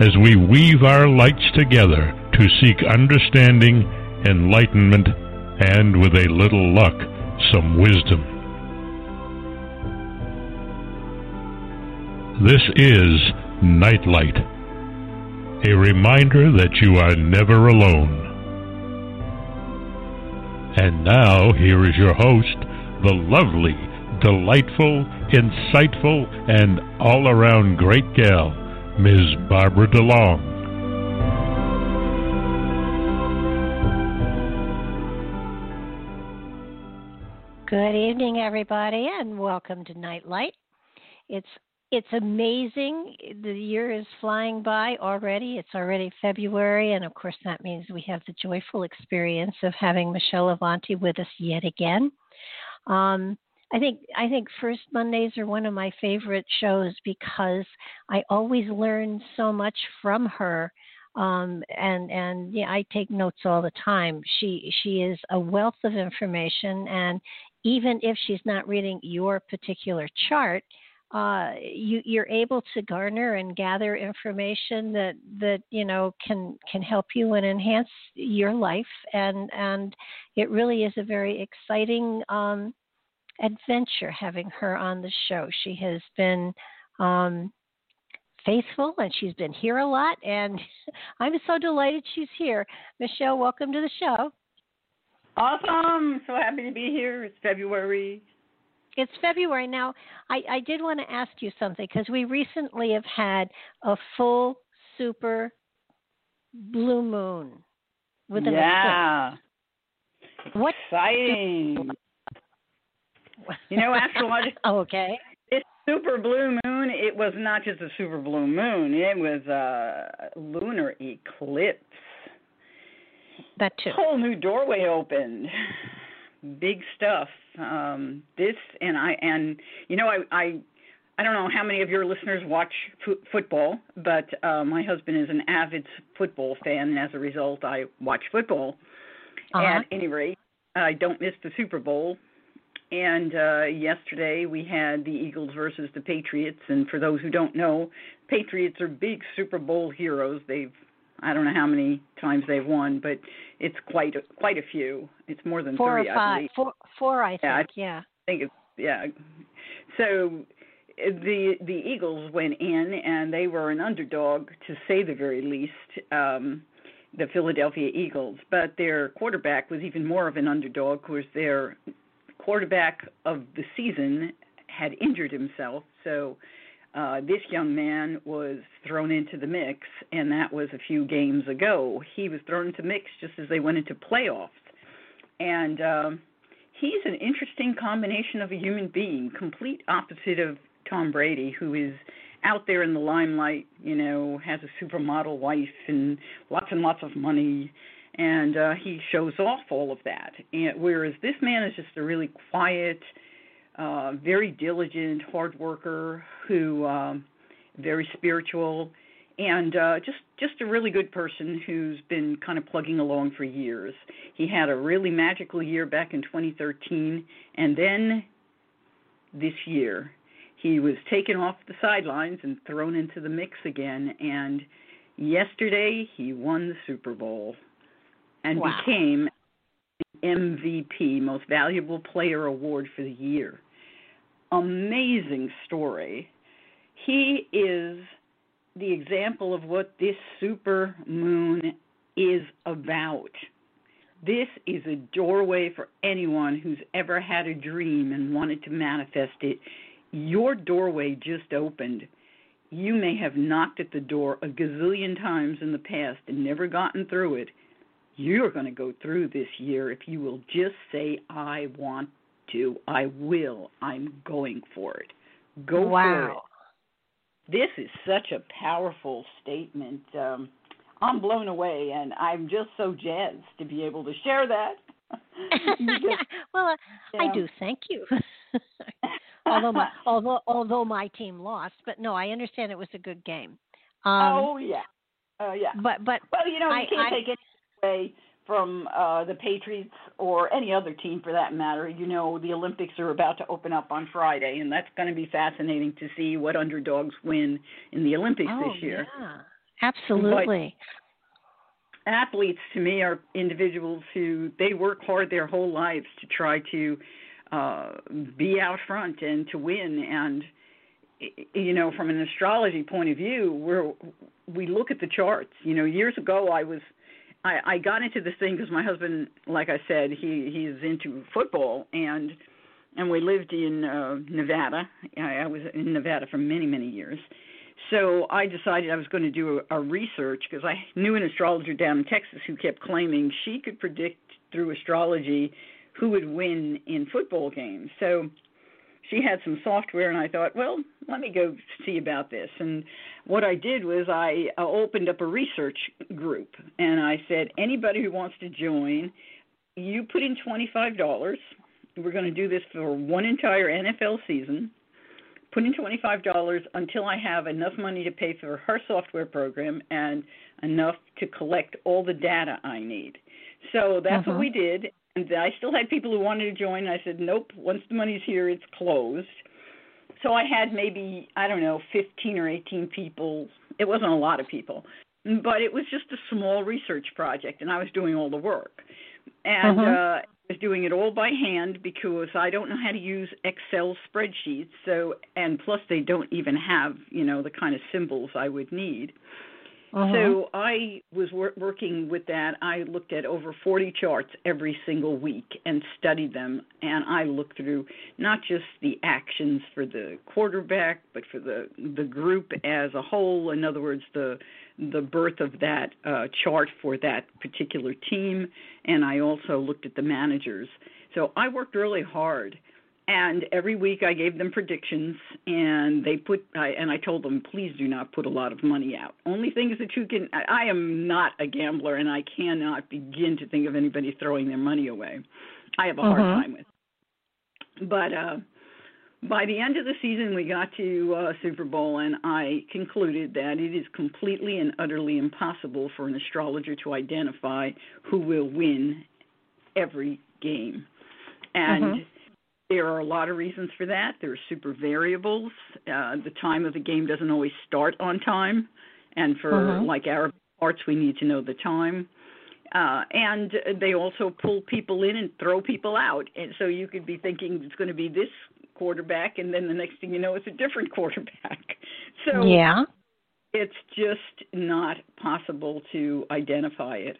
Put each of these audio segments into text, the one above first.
as we weave our lights together to seek understanding, enlightenment, and with a little luck, some wisdom. This is Nightlight, a reminder that you are never alone. And now, here is your host, the lovely, delightful, insightful, and all around great gal, Ms. Barbara DeLong. Good evening, everybody, and welcome to Nightlight. It's it's amazing. The year is flying by already. It's already February, and of course, that means we have the joyful experience of having Michelle Avanti with us yet again. Um, I think I think First Mondays are one of my favorite shows because I always learn so much from her. Um, and and yeah, I take notes all the time. She she is a wealth of information, and even if she's not reading your particular chart, uh, you, you're able to garner and gather information that that you know can can help you and enhance your life and and it really is a very exciting um, adventure having her on the show. She has been um, faithful and she's been here a lot, and I'm so delighted she's here. Michelle, welcome to the show. Awesome. So happy to be here. It's February. It's February. Now, I, I did want to ask you something because we recently have had a full super blue moon with an yeah. eclipse. What exciting! You know, astrological. okay. This super blue moon, it was not just a super blue moon, it was a lunar eclipse. That too. A whole new doorway opened. Big stuff. Um, this and I and you know I I I don't know how many of your listeners watch f- football, but uh, my husband is an avid football fan, and as a result, I watch football. Uh-huh. At any rate, I don't miss the Super Bowl. And uh, yesterday we had the Eagles versus the Patriots. And for those who don't know, Patriots are big Super Bowl heroes. They've I don't know how many times they've won, but it's quite a, quite a few. It's more than four three, or five. I believe. Four, four, I think. Yeah, I think it's yeah. So the the Eagles went in and they were an underdog to say the very least. Um, the Philadelphia Eagles, but their quarterback was even more of an underdog because their quarterback of the season had injured himself. So uh, this young man was thrown into the mix, and that was a few games ago. He was thrown into mix just as they went into playoffs. And um, he's an interesting combination of a human being, complete opposite of Tom Brady, who is out there in the limelight, you know, has a supermodel wife and lots and lots of money and uh, he shows off all of that. And whereas this man is just a really quiet, uh, very diligent, hard worker who um, very spiritual, and uh, just just a really good person who's been kind of plugging along for years. He had a really magical year back in 2013, and then this year he was taken off the sidelines and thrown into the mix again. And yesterday he won the Super Bowl and wow. became the MVP, Most Valuable Player Award for the year. Amazing story. He is the example of what this super moon is about. This is a doorway for anyone who's ever had a dream and wanted to manifest it. Your doorway just opened. You may have knocked at the door a gazillion times in the past and never gotten through it. You're going to go through this year if you will just say, I want to, I will, I'm going for it. Go wow. for it. This is such a powerful statement. Um, I'm blown away, and I'm just so jazzed to be able to share that. because, well, uh, yeah. I do. Thank you. although my although although my team lost, but no, I understand it was a good game. Um, oh yeah, oh yeah. But but well, you know, you I, can't I, take it away from uh, the Patriots or any other team for that matter. You know, the Olympics are about to open up on Friday, and that's going to be fascinating to see what underdogs win in the Olympics oh, this year. Yeah. Absolutely. But athletes to me are individuals who they work hard their whole lives to try to uh be out front and to win and you know from an astrology point of view we're we look at the charts you know years ago i was i i got into this thing because my husband like i said he he's into football and and we lived in uh nevada i, I was in nevada for many many years so I decided I was going to do a, a research because I knew an astrologer down in Texas who kept claiming she could predict through astrology who would win in football games. So she had some software, and I thought, well, let me go see about this. And what I did was I opened up a research group, and I said, anybody who wants to join, you put in $25. We're going to do this for one entire NFL season put in $25 until I have enough money to pay for her software program and enough to collect all the data I need. So that's uh-huh. what we did. And I still had people who wanted to join. I said, nope, once the money's here, it's closed. So I had maybe, I don't know, 15 or 18 people. It wasn't a lot of people, but it was just a small research project, and I was doing all the work. And uh-huh. uh, was doing it all by hand because I don't know how to use Excel spreadsheets. So, and plus they don't even have, you know, the kind of symbols I would need. Uh-huh. So I was wor- working with that. I looked at over 40 charts every single week and studied them. And I looked through not just the actions for the quarterback, but for the the group as a whole. In other words, the the birth of that uh, chart for that particular team, and I also looked at the managers. So I worked really hard, and every week I gave them predictions, and they put I, and I told them, please do not put a lot of money out. Only things that you can. I, I am not a gambler, and I cannot begin to think of anybody throwing their money away. I have a hard uh-huh. time with. But uh by the end of the season, we got to uh, Super Bowl, and I concluded that it is completely and utterly impossible for an astrologer to identify who will win every game. And mm-hmm. There are a lot of reasons for that. There are super variables. Uh, the time of the game doesn't always start on time, and for mm-hmm. like our arts, we need to know the time. Uh, and they also pull people in and throw people out. And so you could be thinking it's going to be this quarterback, and then the next thing you know, it's a different quarterback. So yeah, it's just not possible to identify it.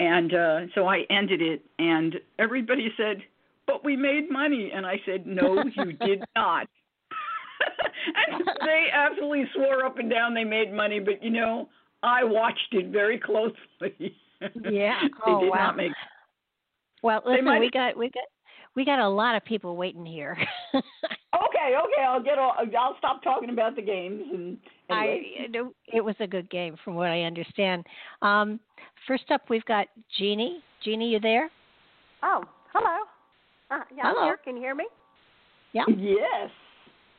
And uh, so I ended it, and everybody said, "But we made money," and I said, "No, you did not." and they absolutely swore up and down they made money, but you know, I watched it very closely. Yeah. they oh did wow. not make. Well, listen, might- we got we got we got a lot of people waiting here. Okay, okay, I'll get all. I'll stop talking about the games and. Anyway. I it was a good game from what I understand. Um, first up, we've got Jeannie. Jeannie, you there? Oh, hello. Uh, yeah, Hello. Here. Can you hear me? Yeah. Yes.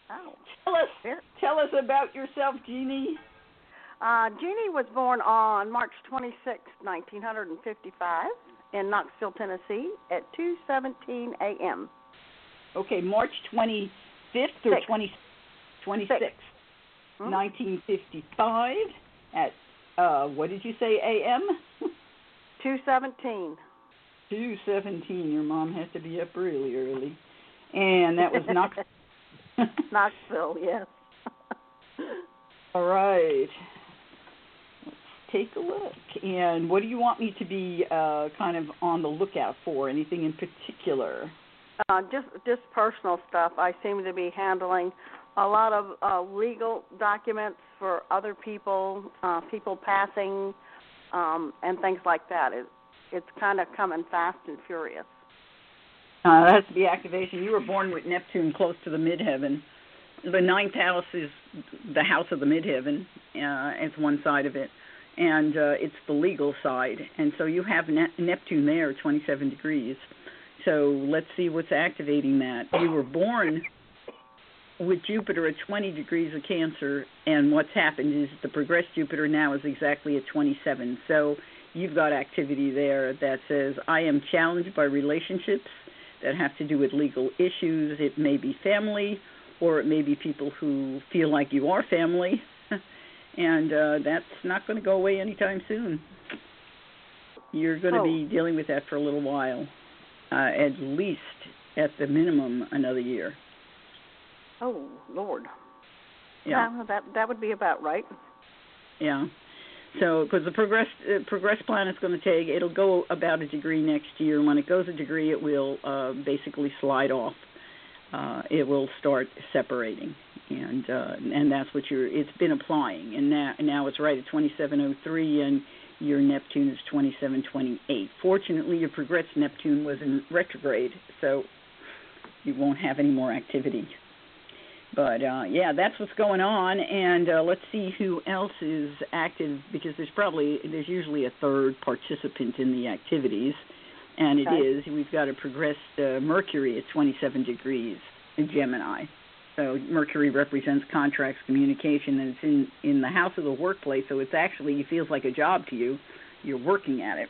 Oh. Tell us. Here. Tell us about yourself, Jeannie. Uh, Jeannie was born on March 26, 1955, in Knoxville, Tennessee, at 2:17 a.m. Okay, March 25th or Six. 20, 26th, Six. Hmm? 1955 at uh what did you say a.m. 2:17. 2:17. Your mom has to be up really early. And that was Knoxville. Knoxville, yes. All right. Let's take a look. And what do you want me to be uh, kind of on the lookout for? Anything in particular? Uh, just just personal stuff. I seem to be handling a lot of uh, legal documents for other people, uh, people passing, um, and things like that. It, it's kind of coming fast and furious. Uh, that has to be activation. You were born with Neptune close to the midheaven. The ninth house is the house of the midheaven. Uh, it's one side of it, and uh, it's the legal side. And so you have ne- Neptune there, 27 degrees. So let's see what's activating that. You were born with Jupiter at 20 degrees of Cancer, and what's happened is the progressed Jupiter now is exactly at 27. So you've got activity there that says, I am challenged by relationships that have to do with legal issues. It may be family, or it may be people who feel like you are family, and uh, that's not going to go away anytime soon. You're going to Oh. be dealing with that for a little while, uh, at least at the minimum another year. Oh Lord. Yeah. Well, that that would be about right. Yeah. So, because the progress uh, progress plan is going to take, it'll go about a degree next year. When it goes a degree, it will uh, basically slide off. Uh, it will start separating, and uh, and that's what you're. It's been applying, and now now it's right at 2703, and your Neptune is 2728. Fortunately, your progressed Neptune was in retrograde, so you won't have any more activity. But uh, yeah, that's what's going on, and uh, let's see who else is active because there's probably there's usually a third participant in the activities, and it Okay. is we've got a progressed uh, Mercury at 27 degrees in Gemini. So Mercury represents contracts, communication, and it's in in the house of the workplace. So it's actually it feels like a job to you. You're working at it.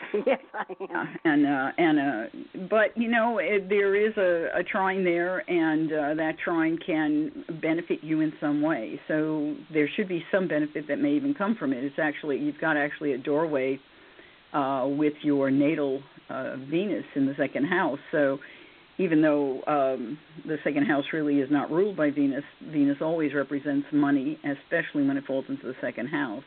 yes, I Uh, am. and uh and uh but you know it, there is a a trine there and uh that trine can benefit you in some way. So there should be some benefit that may even come from it. It's actually you've got actually a doorway uh with your natal uh venus in the second house. So even though um the second house really is not ruled by venus venus always represents money especially when it falls into the second house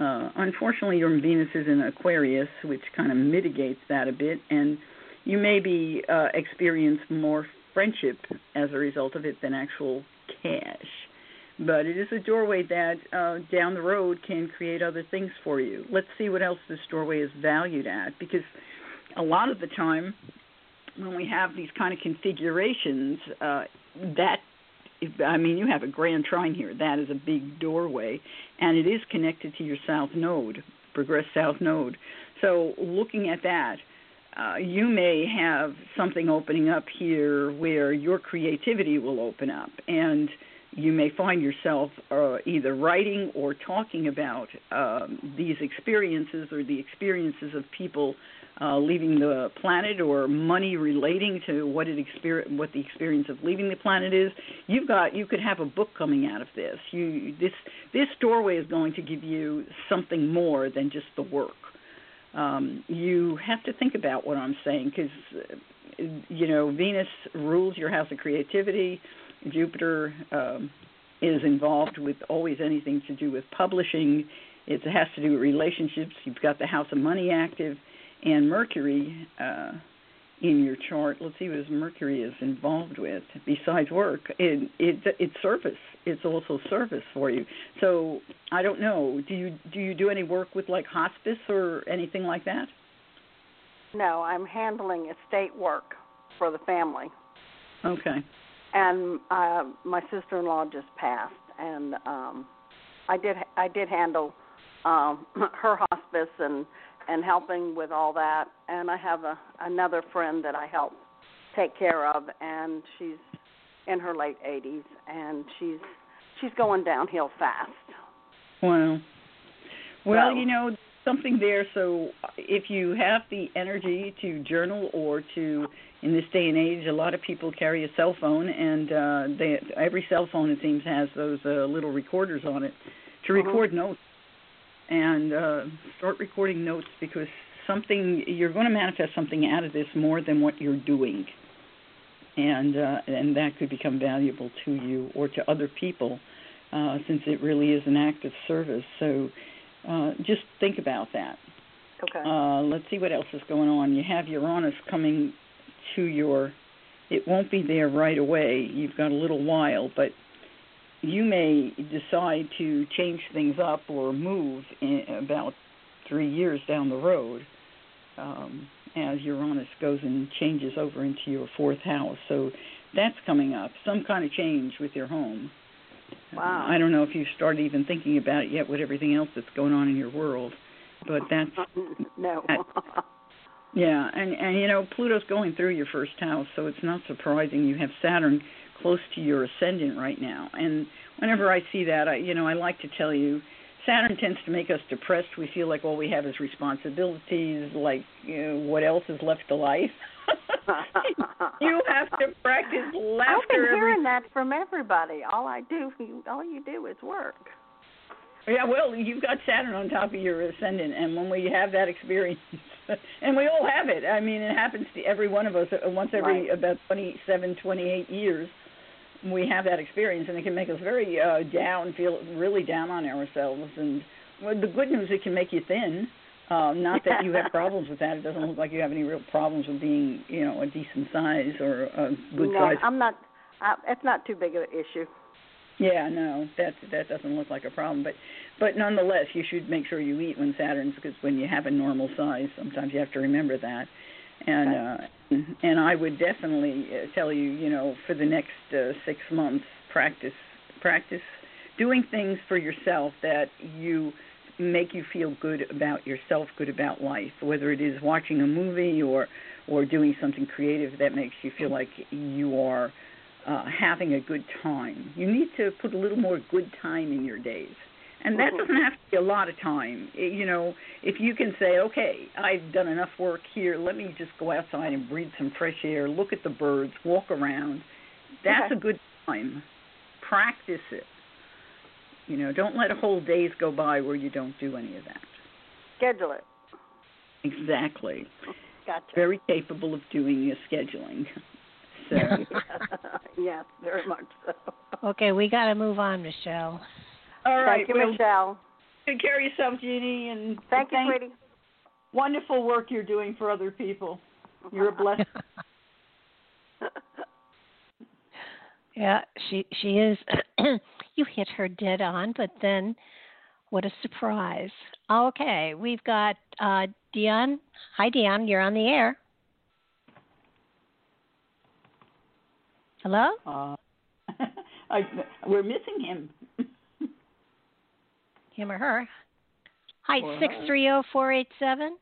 uh, unfortunately, your Venus is in Aquarius, which kind of mitigates that a bit, and you may be uh, experience more friendship as a result of it than actual cash. But it is a doorway that uh, down the road can create other things for you. Let's see what else this doorway is valued at, because a lot of the time when we have these kind of configurations, uh, that I mean, you have a grand trine here. That is a big doorway, and it is connected to your south node, progress south node. So, looking at that, uh, you may have something opening up here where your creativity will open up, and you may find yourself uh, either writing or talking about um, these experiences or the experiences of people uh, leaving the planet or money relating to what it exper- what the experience of leaving the planet is. You've got you could have a book coming out of this. You this this doorway is going to give you something more than just the work. Um, you have to think about what I'm saying because uh, you know Venus rules your house of creativity. Jupiter um, is involved with always anything to do with publishing. It has to do with relationships. You've got the house of money active and Mercury uh, in your chart. Let's see what Mercury is involved with besides work. It, it it's service. It's also service for you. So I don't know. Do you do you do any work with like hospice or anything like that? No, I'm handling estate work for the family, Okay. and uh, my sister-in-law just passed, and um, I did I did handle um, her hospice and and helping with all that. And I have a another friend that I help take care of, and she's in her late 80s, and she's she's going downhill fast. Well, well, So- you know something there. So if you have the energy to journal or to, in this day and age, a lot of people carry a cell phone, and uh, they every cell phone it seems has those uh, little recorders on it to Mhm. record notes and uh, start recording notes because something you're going to manifest something out of this more than what you're doing, and uh, and that could become valuable to you or to other people uh, since it really is an act of service. So uh, just think about that. Okay. Uh, let's see what else is going on. You have Uranus coming to your. It won't be there right away. You've got a little while, but you may decide to change things up or move in about three years down the road um, as Uranus goes and changes over into your fourth house. So that's coming up. Some kind of change with your home. Wow. Uh, I don't know if you've started even thinking about it yet with everything else that's going on in your world, but that's no. yeah, and and you know Pluto's going through your first house, so it's not surprising you have Saturn close to your ascendant right now. And whenever I see that, I you know I like to tell you Saturn tends to make us depressed. We feel like all we have is responsibilities, like you know, what else is left to life. you have to practice laughter. I've been hearing every... that from everybody. All I do, all you do is work. Yeah, well, you've got Saturn on top of your ascendant, and when we have that experience, and we all have it. I mean, it happens to every one of us uh, once every right. about twenty-seven, twenty-eight years. We have that experience, and it can make us very uh, down, feel really down on ourselves. And well, the good news, it can make you thin. Uh, not that you have problems with that. It doesn't look like you have any real problems with being, you know, a decent size or a good no, size. I'm not. I, it's not too big of an issue. Yeah, no, that that doesn't look like a problem. But but nonetheless, you should make sure you eat when Saturn's because when you have a normal size, sometimes you have to remember that. And uh, and I would definitely uh, tell you, you know, for the next uh, six months, practice practice doing things for yourself that you make you feel good about yourself, good about life, whether it is watching a movie or or doing something creative that makes you feel like you are uh, having a good time. You need to put a little more good time in your days. And that doesn't have to be a lot of time. You know, if you can say, okay, I've done enough work here, let me just go outside and breathe some fresh air, look at the birds, walk around. That's okay. a good time. Practice it. You know, don't let a whole days go by where you don't do any of that. Schedule it. Exactly. Gotcha. Very capable of doing your scheduling. So yes, very much so. Okay, we got to move on, Michelle. All right, Thank you, well, Michelle. take care of yourself, Jeannie, and Thank you, thank- sweetie. wonderful work you're doing for other people. You're a blessing. yeah, she she is. you hit her dead on, but then what a surprise. Okay, we've got uh Dion. Hi, Dion. You're on the air. Hello. Uh, I, we're missing him. Him or her. Hi, Or her. six three zero four eight seven.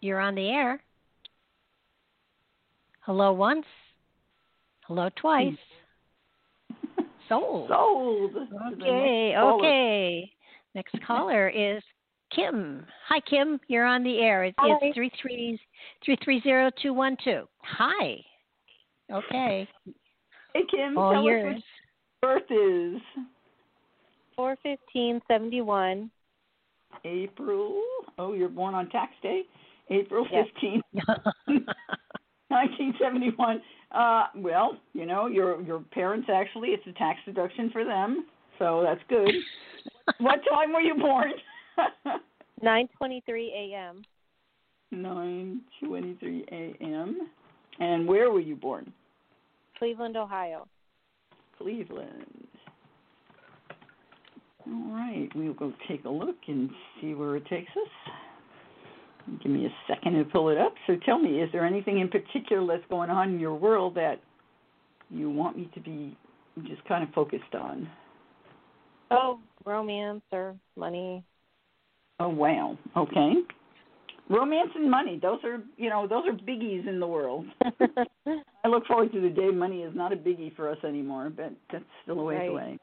You're on the air. Hello once. Hello twice. Hmm. Sold. Sold. Okay, next caller. okay. Next caller is Kim. Hi, Kim. You're on the air. It's, Hi. it's three three three three zero two one two. Hi. Okay. Hey Kim, All tell yours. us what birth is. Four fifteen seventy one. April. Oh, you're born on tax day, April Yes. fifteenth, nineteen seventy one. Uh, well, you know, your your parents actually, it's a tax deduction for them, so that's good. what time were you born? Nine twenty three AM. Nine twenty-three a.m. And where were you born? Cleveland, Ohio. Cleveland. All right, we'll go take a look and see where it takes us. Give me a second to pull it up. So tell me, is there anything in particular that's going on in your world that you want me to be just kind of focused on? Oh, romance or money. Oh wow. Okay. Romance and money, those are you know, those are biggies in the world. I look forward to the day money is not a biggie for us anymore, but that's still a ways Right. away.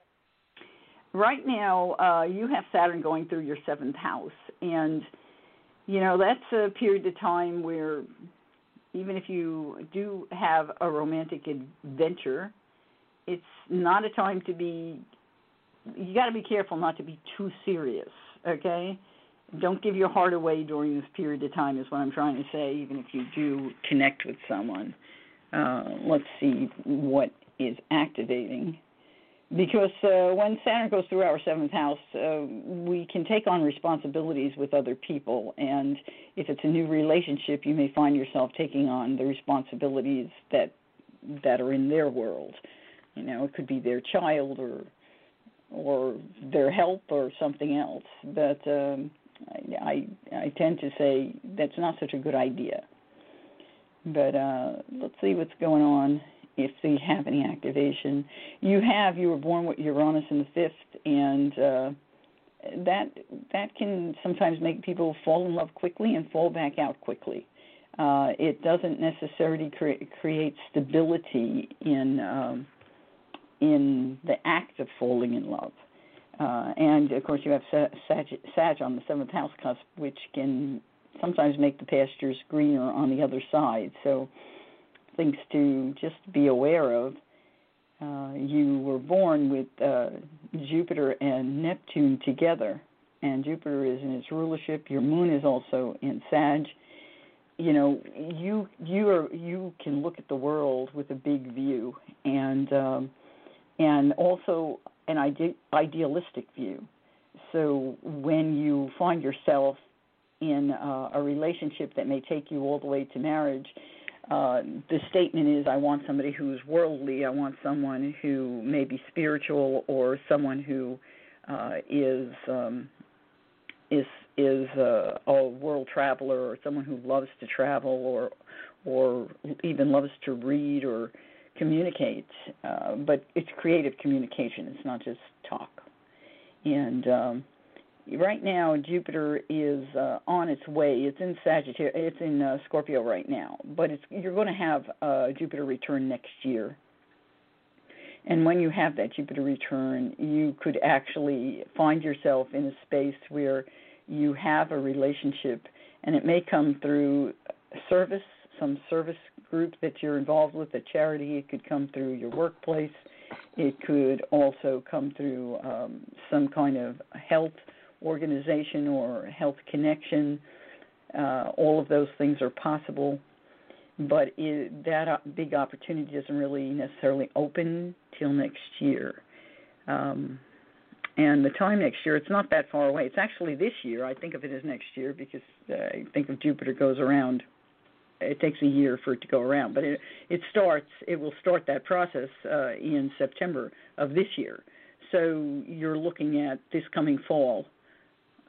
Right now, uh, you have Saturn going through your seventh house, and you know that's a period of time where even if you do have a romantic adventure, it's not a time to be. You got to be careful not to be too serious. Okay, don't give your heart away during this period of time. Is what I'm trying to say. Even if you do connect with someone, uh, let's see what is activating because uh, when Saturn goes through our seventh house, uh, we can take on responsibilities with other people, and if it's a new relationship, you may find yourself taking on the responsibilities that that are in their world. You know, it could be their child or or their help or something else. But um, I, I tend to say that's not such a good idea. But uh, let's see what's going on if you have any activation. You have you were born with Uranus in the fifth, and uh, that that can sometimes make people fall in love quickly and fall back out quickly. Uh, it doesn't necessarily cre- create stability in um, in the act of falling in love. Uh, and of course, you have Sag, Sag on the seventh house cusp, which can sometimes make the pastures greener on the other side. So, things to just be aware of. Uh, you were born with uh, Jupiter and Neptune together, and Jupiter is in its rulership. Your moon is also in Sag. You know, you you are you can look at the world with a big view, and um, and also an ide- idealistic view. So when you find yourself in uh, a relationship that may take you all the way to marriage, uh, the statement is I want somebody who's worldly, I want someone who may be spiritual, or someone who uh, is um, is is uh, a world traveler, or someone who loves to travel, or or even loves to read or communicate, uh, but it's creative communication. It's not just talk. And um, right now, Jupiter is uh, on its way. It's in Sagittarius. It's in uh, Scorpio right now, but it's you're going to have uh, Jupiter return next year. And when you have that Jupiter return, you could actually find yourself in a space where you have a relationship, and it may come through service, some service group that you're involved with, a charity. It could come through your workplace. It could also come through um, some kind of health organization or health connection. Uh, all of those things are possible, but it, that uh, big opportunity doesn't really necessarily open till next year. Um, and the time next year, it's not that far away. It's actually this year. I think of it as next year because uh, I think of Jupiter goes around it takes a year for it to go around, but it it starts. It will start that process uh, in September of this year. So you're looking at this coming fall.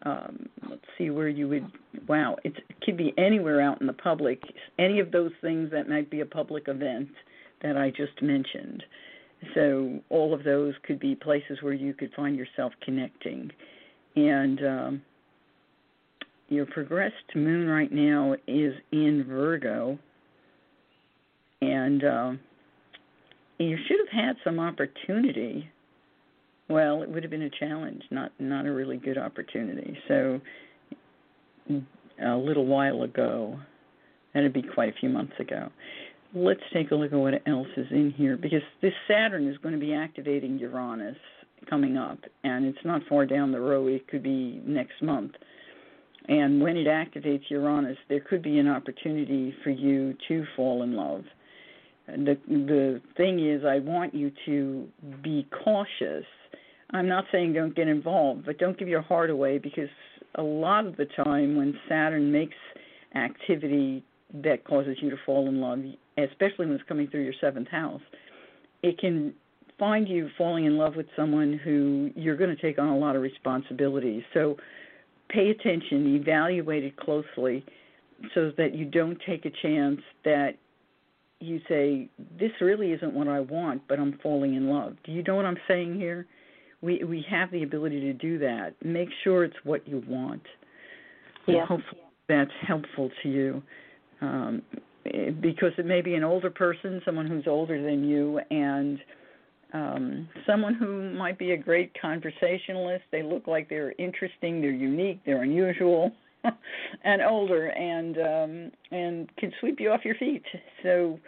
Um, let's see where you would. Wow, it could be anywhere out in the public. Any of those things that might be a public event that I just mentioned. So all of those could be places where you could find yourself connecting, and um, your progressed moon right now is in Virgo, and um, you should have had some opportunity. Well, it would have been a challenge, not not a really good opportunity. So, a little while ago, that'd be quite a few months ago. Let's take a look at what else is in here because this Saturn is going to be activating Uranus coming up, and it's not far down the road. It could be next month. And when it activates Uranus, there could be an opportunity for you to fall in love. The the thing is, I want you to be cautious. I'm not saying don't get involved, but don't give your heart away because a lot of the time when Saturn makes activity that causes you to fall in love, especially when it's coming through your seventh house, it can find you falling in love with someone who you're going to take on a lot of responsibilities. So pay attention, evaluate it closely so that you don't take a chance that you say, This really isn't what I want, but I'm falling in love. Do you know what I'm saying here? We we have the ability to do that. Make sure it's what you want. Yeah. Hopefully that's helpful to you. Um, because it may be an older person, someone who's older than you, and um, someone who might be a great conversationalist. They look like they're interesting, they're unique, they're unusual, and older, and um, and can sweep you off your feet. So,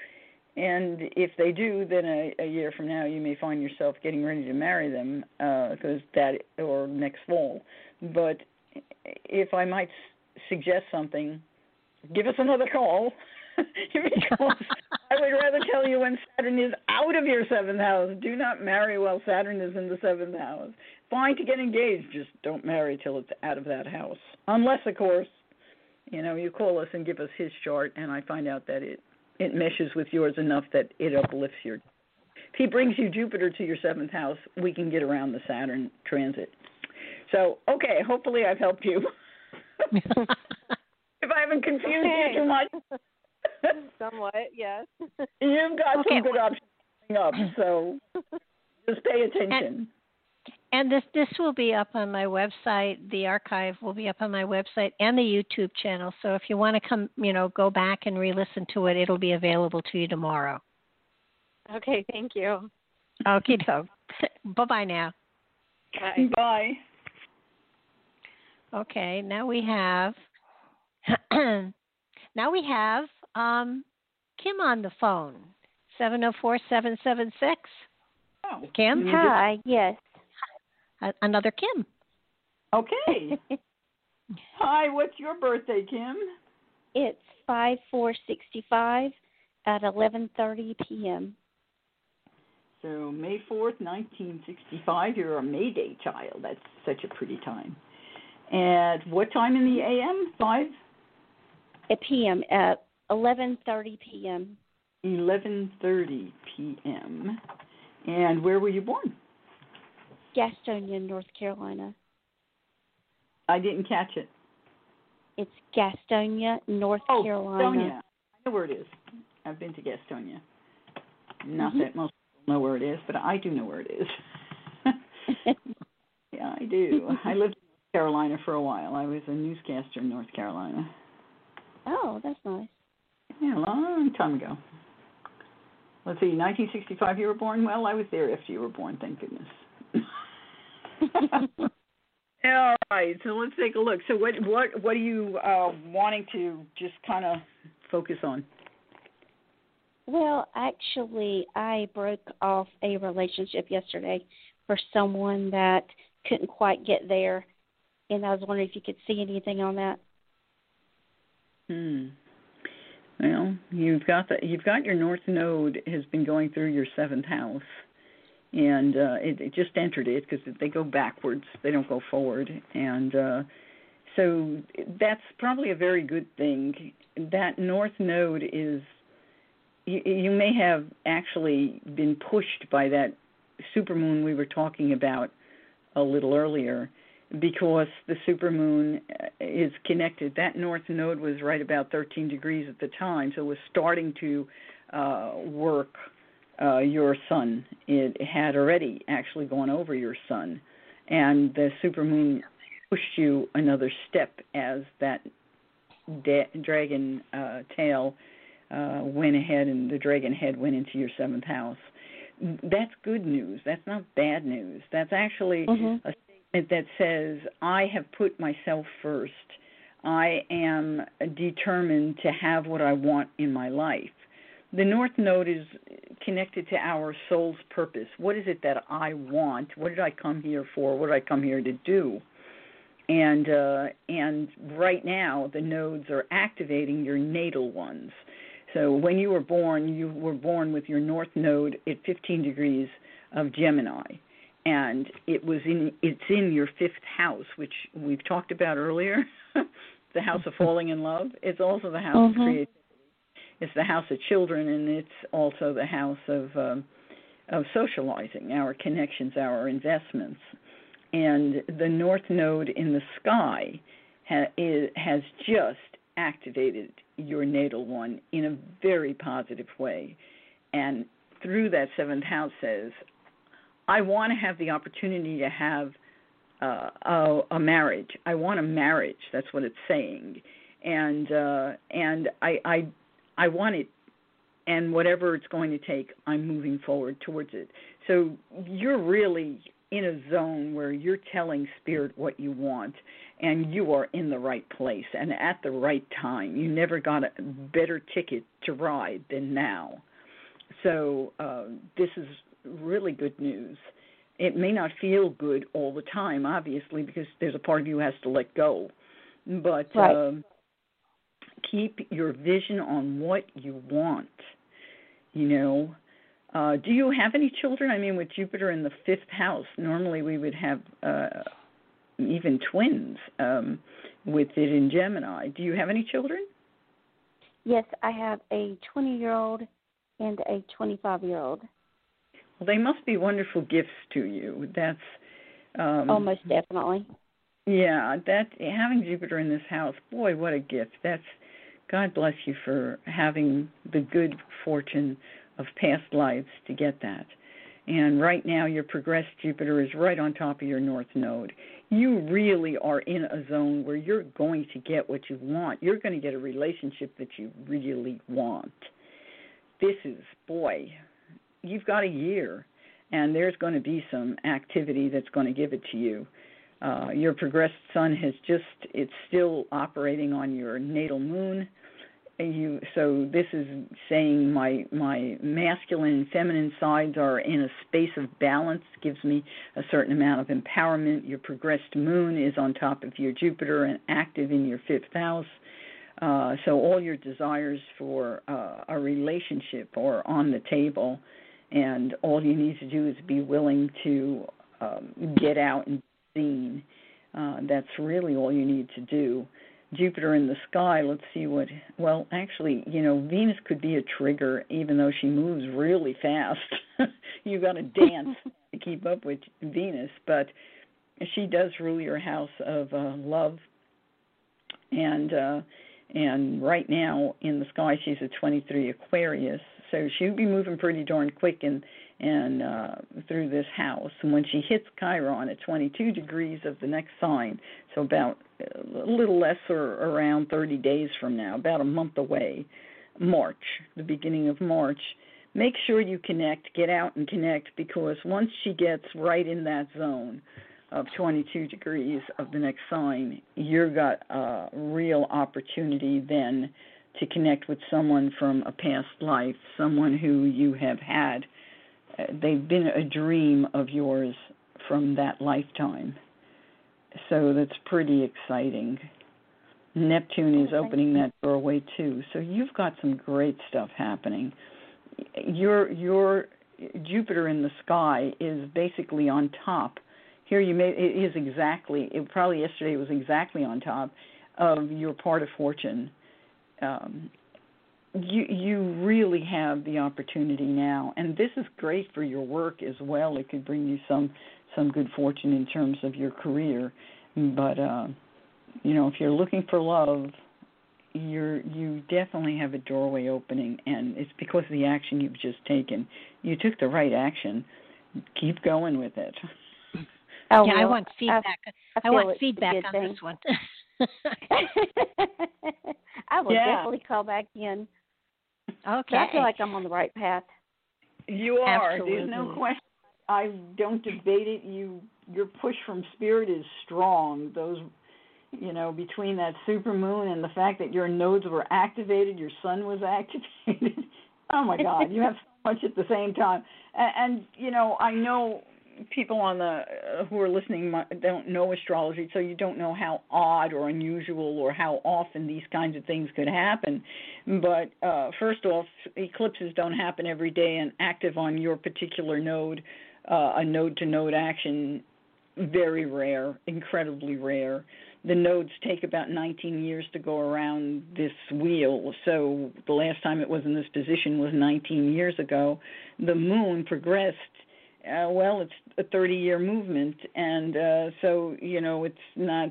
and if they do, then a, a year from now you may find yourself getting ready to marry them because uh, that or next fall. But if I might suggest something, give us another call. because I would rather tell you when Saturn is out of your seventh house. Do not marry while Saturn is in the seventh house. Fine to get engaged, just don't marry till it's out of that house. Unless, of course, you know, you call us and give us his chart, and I find out that it it meshes with yours enough that it uplifts your. If he brings you Jupiter to your seventh house, we can get around the Saturn transit. So, okay, hopefully I've helped you. if I haven't confused Okay. you too much, Somewhat, yes. you've got Okay. some good options coming up. So just pay attention. And this this will be up on my website. The archive will be up on my website and the YouTube channel. So if you want to come, you know, go back and re-listen to it, it'll be available to you tomorrow. Okay, thank you. Okay, doke. bye bye now. Bye. Bye. Okay, now we have now we have um, Kim on the phone. Seven zero four seven seven six. Oh, Kim? Hi, yes. Another Kim. Okay. Hi, what's your birthday, Kim? It's five four sixty five at eleven thirty p.m. So May fourth, nineteen sixty-five. You're a May Day child. That's such a pretty time. At what time in the AM? Five, At p.m. at eleven thirty p.m. eleven thirty p.m. And where were you born? Gastonia, North Carolina. I didn't catch it. It's Gastonia, North Oh, Carolina. Gastonia. I know where it is. I've been to Gastonia. Not Mhm. that most people know where it is, but I do know where it is. yeah, I do. I lived in North Carolina for a while. I was a newscaster in North Carolina. oh, that's nice. Yeah, a long time ago. Let's see, 1965 you were born? Well, I was there after you were born, thank goodness. All right, so let's take a look. So what what what are you uh wanting to just kind of focus on? Well, actually, I broke off a relationship yesterday for someone that couldn't quite get there, and I was wondering if you could see anything on that. Hmm. Well, you've got the you've got your north node has been going through your seventh house, and uh, it, it just entered it because they go backwards, they don't go forward, and uh, so that's probably a very good thing. That north node is you, you may have actually been pushed by that supermoon we were talking about a little earlier because the supermoon uh, is connected. That north node was right about 13 degrees at the time, so it was starting to uh, work uh, your sun. It had already actually gone over your sun, and the supermoon pushed you another step as that da- dragon uh, tail uh, went ahead and the dragon head went into your seventh house. That's good news. That's not bad news. That's actually Mhm. a that says, I have put myself first. I am determined to have what I want in my life. The North Node is connected to our soul's purpose. What is it that I want? What did I come here for? What did I come here to do? And uh, and right now the nodes are activating your natal ones. So when you were born, you were born with your North Node at 15 degrees of Gemini and it was in it's in your fifth house, which we've talked about earlier. the house of falling in love. It's also the house of Mhm. creativity. It's the house of children, and it's also the house of um, of socializing, our connections, our investments. And the North Node in the sky ha, is, has just activated your natal one in a very positive way. And through that seventh house says, I want to have the opportunity to have uh, a, a marriage. I want a marriage. That's what it's saying, and uh, and I I I want it, and whatever it's going to take, I'm moving forward towards it. So you're really in a zone where you're telling spirit what you want, and you are in the right place and at the right time. You never got a better ticket to ride than now. So uh, this is really good news. May not feel good all the time, obviously, because there's a part of you has to let go. But Right. um, keep your vision on what you want. You know, uh, do you have any children? I mean, with Jupiter in the fifth house, normally we would have uh, even twins um, with it in Gemini. Do you have any children? Yes, I have a 20 year old and a 25 year old. Well, they must be wonderful gifts to you. That's um, oh, most definitely. Yeah, that having Jupiter in this house, boy, what a gift. That's God bless you for having the good fortune of past lives to get that. And right now, your progressed Jupiter is right on top of your North Node. You really are in a zone where you're going to get what you want. You're going to get a relationship that you really want. This is, boy, you've got a year, and there's going to be some activity that's going to give it to you. Uh, your progressed sun has just, it's still operating on your natal moon. You so this is saying my my masculine and feminine sides are in a space of balance gives me a certain amount of empowerment. Your progressed moon is on top of your jupiter and active in your fifth house. Uh, so all your desires for uh, a relationship are on the table and all you need to do is be willing to um, get out and be seen uh, that's really all you need to do Jupiter in the sky, let's see what. Well, actually, you know, Venus could be a trigger, even though she moves really fast. you got to dance to keep up with Venus, but she does rule your house of uh, love, and uh, and right now in the sky she's a 23 Aquarius, so she would be moving pretty darn quick and and uh, through this house. And when she hits Chiron at 22 degrees of the next sign, so about a little less or around 30 days from now, about a month away, March, the beginning of March, make sure you connect, get out and connect because once she gets right in that zone of 22 degrees of the next sign, you've got a real opportunity then to connect with someone from a past life, someone who you have had uh, they've been a dream of yours from that lifetime. So that's pretty exciting. Neptune is oh, opening that doorway too. So you've got some great stuff happening. Your your Jupiter in the sky is basically on top. Here you may it is exactly it probably yesterday it was exactly on top of your part of fortune. Um, you you really have the opportunity now. And this is great for your work as well. It could bring you some some good fortune in terms of your career. But uh you know if you're looking for love you're you definitely have a doorway opening. And it's because of the action you've just taken. You took the right action. Keep going with it. Oh, yeah well, i want feedback. I, I, I want feedback on thing. this one I will yeah. definitely call back in. Okay. I feel like I'm on the right path. You are. Absolutely. There's no question. I don't debate it. You your push from spirit is strong. Those you know, between that super moon and the fact that your nodes were activated, your sun was activated. oh my God, you have so much at the same time. And, and you know, I know people on the uh, who are listening don't know astrology, so you don't know how odd or unusual or how often these kinds of things could happen. But uh, first off, eclipses don't happen every day, and active on your particular node, uh, a node-to-node action, very rare, incredibly rare. The nodes take about 19 years to go around this wheel. So the last time it was in this position was 19 years ago. The moon progressed uh, well, it's a 30 year movement, and uh, so you know it's not.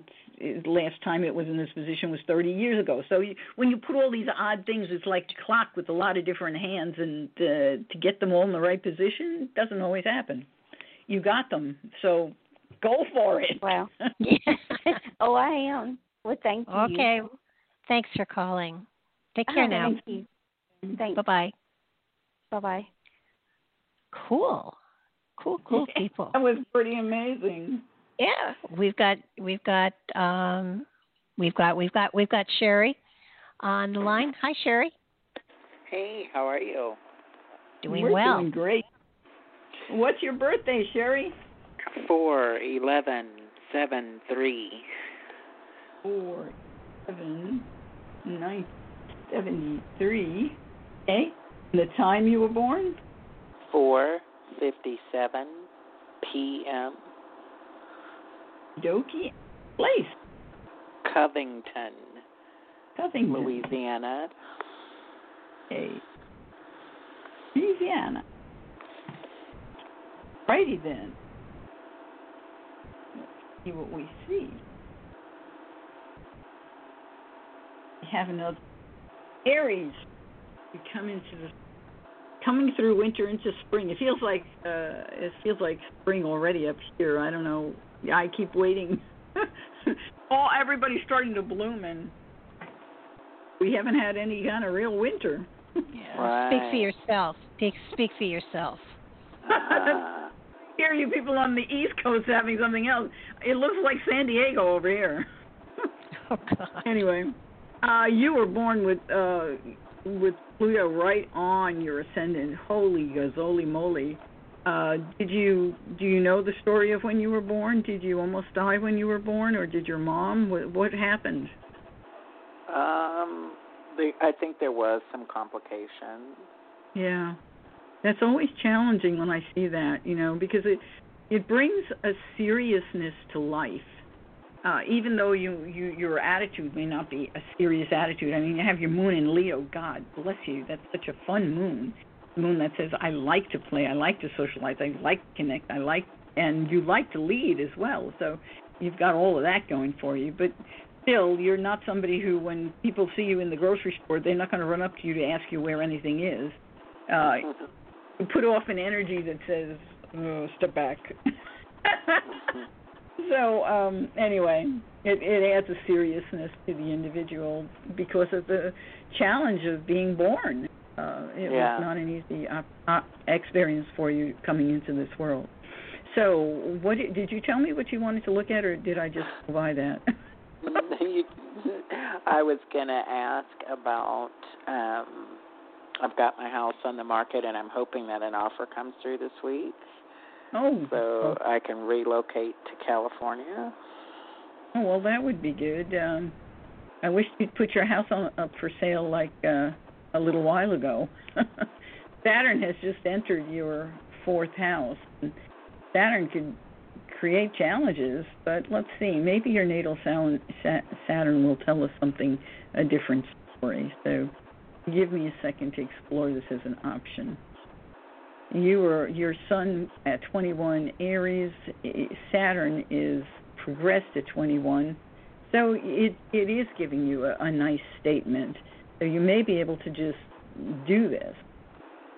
Last time it was in this position was 30 years ago. So you, when you put all these odd things, it's like a clock with a lot of different hands, and uh, to get them all in the right position doesn't always happen. You got them, so go for it. Wow. oh, I am. Well, thank you. Okay. Thanks for calling. Take care oh, now. Thank you. Thanks. Bye bye. Bye bye. Cool cool, cool people. That was pretty amazing. Yeah, we've got we've got um, we've got we've got we've got Sherry on the line. Hi, Sherry. Hey, how are you? Doing We're well. Doing great. What's your birthday, Sherry? Four eleven seven three. Four seven nine seventy three. Okay. The time you were born? 4:57 p.m. Dokie. Place. Covington, Covington. Louisiana. Okay. Louisiana. Righty then. Let's see what we see. We have another Aries. We come into the coming through winter into spring. It feels like uh it feels like spring already up here. I don't know. I keep waiting. All everybody's starting to bloom and we haven't had any kind of real winter. Yeah. Speak for yourself. Speak, speak for yourself. Uh, Here, you people on the East Coast having something else. It looks like San Diego over here. Oh God. anyway, uh, you were born with uh, with Pluto right on your ascendant. Holy gazoli moly! Uh, did you do you know the story of when you were born? Did you almost die when you were born, or did your mom? What, what happened? um, the, I think there was some complication. Yeah. That's always challenging when I see that, you know, because it it brings a seriousness to life. Uh, even though you, you your attitude may not be a serious attitude. I mean, you have your moon in Leo. God bless you. That's such a fun moon. Moon that says I like to play, I like to socialize, I like to connect, I like and you like to lead as well. So you've got all of that going for you. But still, you're not somebody who, when people see you in the grocery store, they're not going to run up to you to ask you where anything is. Uh, you put off an energy that says, oh, "Step back." so um, anyway, it, it adds a seriousness to the individual because of the challenge of being born. Uh, it Yeah. was not an easy uh, uh, experience for you coming into this world. So, what did, you tell me what you wanted to look at, or did I just by that? You- I was gonna ask about. Um, I've got my house on the market, and I'm hoping that an offer comes through this week, oh, so I can relocate to California. oh, well, that would be good. Um, I wish you'd put your house on up for sale like uh, a little while ago. Saturn has just entered your fourth house. Saturn could create challenges, but let's see. Maybe your natal Saturn, Saturn will tell us something, a different story. So give me a second to explore this as an option. You were your sun at 21 Aries. Saturn is progressed to 21, so it it is giving you a, a nice statement. So you may be able to just do this.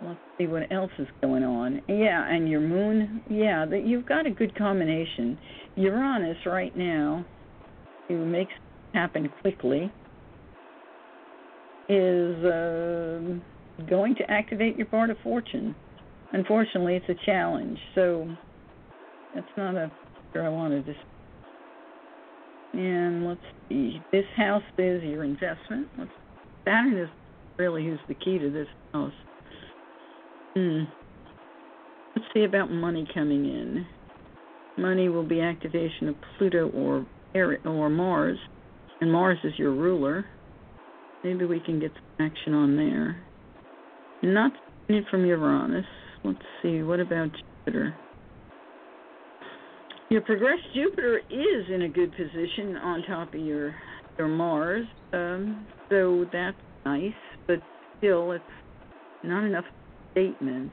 Let's see what else is going on. Yeah, and your moon. Yeah, that you've got a good combination. Uranus right now, who makes happen quickly, is uh, going to activate your part of fortune. Unfortunately, it's a challenge, so that's not a I wanted to. And let's see. This house is your investment. Let's, Saturn is really who's the key to this house. Hmm. Let's see about money coming in. Money will be activation of Pluto or or Mars, and Mars is your ruler. Maybe we can get some action on there. Not from Uranus. Let's see. What about Jupiter? Your progressed Jupiter is in a good position on top of your your Mars, um, so that's nice. But still, it's not enough statement.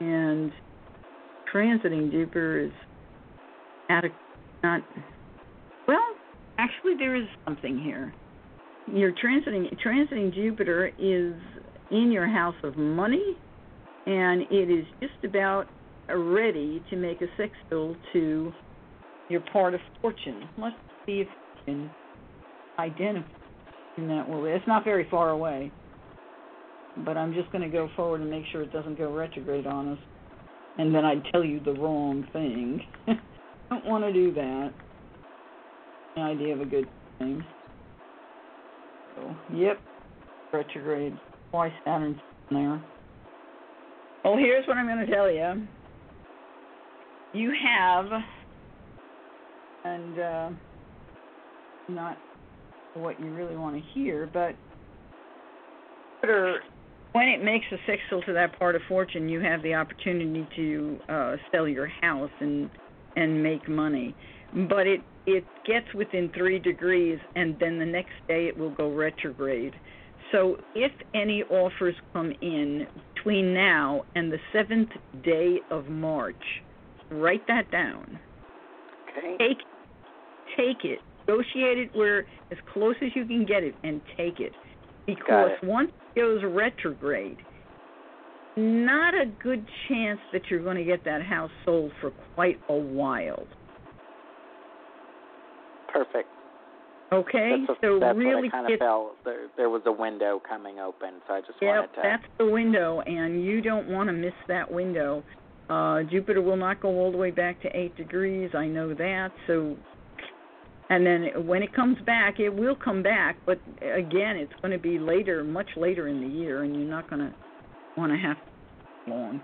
And transiting Jupiter is at a not well. Actually, there is something here. Your transiting transiting Jupiter is in your house of money, and it is just about ready to make a sextile to your part of fortune. Let's see if we can identify in that world. It's not very far away, but I'm just going to go forward and make sure it doesn't go retrograde on us, and then I'd tell you the wrong thing. Don't want to do that. The idea of a good thing. So, yep, retrograde. Why Saturn's there? Well, here's what I'm going to tell you. You have, and uh, not what you really want to hear, but when it makes a sextile to that part of fortune, you have the opportunity to uh, sell your house and and make money. But it it gets within three degrees, and then the next day it will go retrograde. So if any offers come in between now and the seventh day of March, write that down. Okay. Take take it. Negotiate it where as close as you can get it and take it. Because it. once it goes retrograde, not a good chance that you're going to get that house sold for quite a while. Perfect. Okay, That's, so that's really what I kind of felt. There, there was a window coming open, so I just Yep, wanted to. that's the window, and you don't want to miss that window. Uh, Jupiter will not go all the way back to eight degrees. I know that. So, and then when it comes back, it will come back, but again, it's going to be later, much later in the year, and you're not going to want to have long.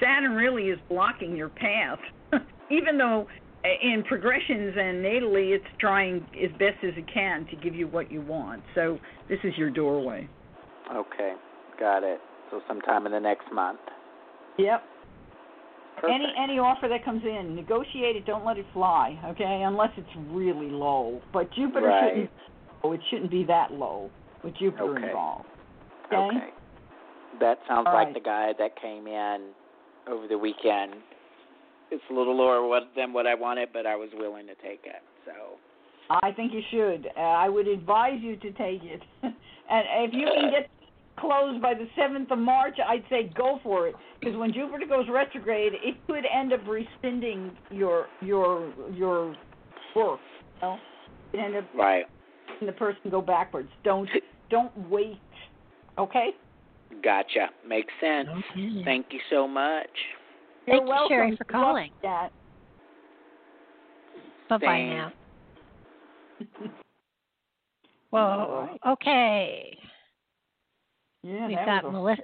Saturn really is blocking your path, even though in progressions and natally it's trying as best as it can to give you what you want. So this is your doorway. Okay, got it. So sometime in the next month. Yep. Perfect. Any any offer that comes in, negotiate it. Don't let it fly, okay? Unless it's really low. But Jupiter Right. shouldn't. Oh, it shouldn't be that low with Jupiter Okay. involved. Okay. okay. That sounds All like right. the guy that came in over the weekend. It's a little lower what, than what I wanted, but I was willing to take it. So I think you should. Uh, I would advise you to take it. and if you can get closed by the 7th of March, I'd say go for it. Because when Jupiter goes retrograde, it could end up rescinding your your your work. You know? It end up right, And the person go backwards. Don't don't wait. Okay. gotcha. Makes sense. Okay. Thank you so much. You're Thank you, welcome. Sherry, for calling. Bye bye Thanks. now. All Whoa. Okay. Yeah, We've that got was Melissa.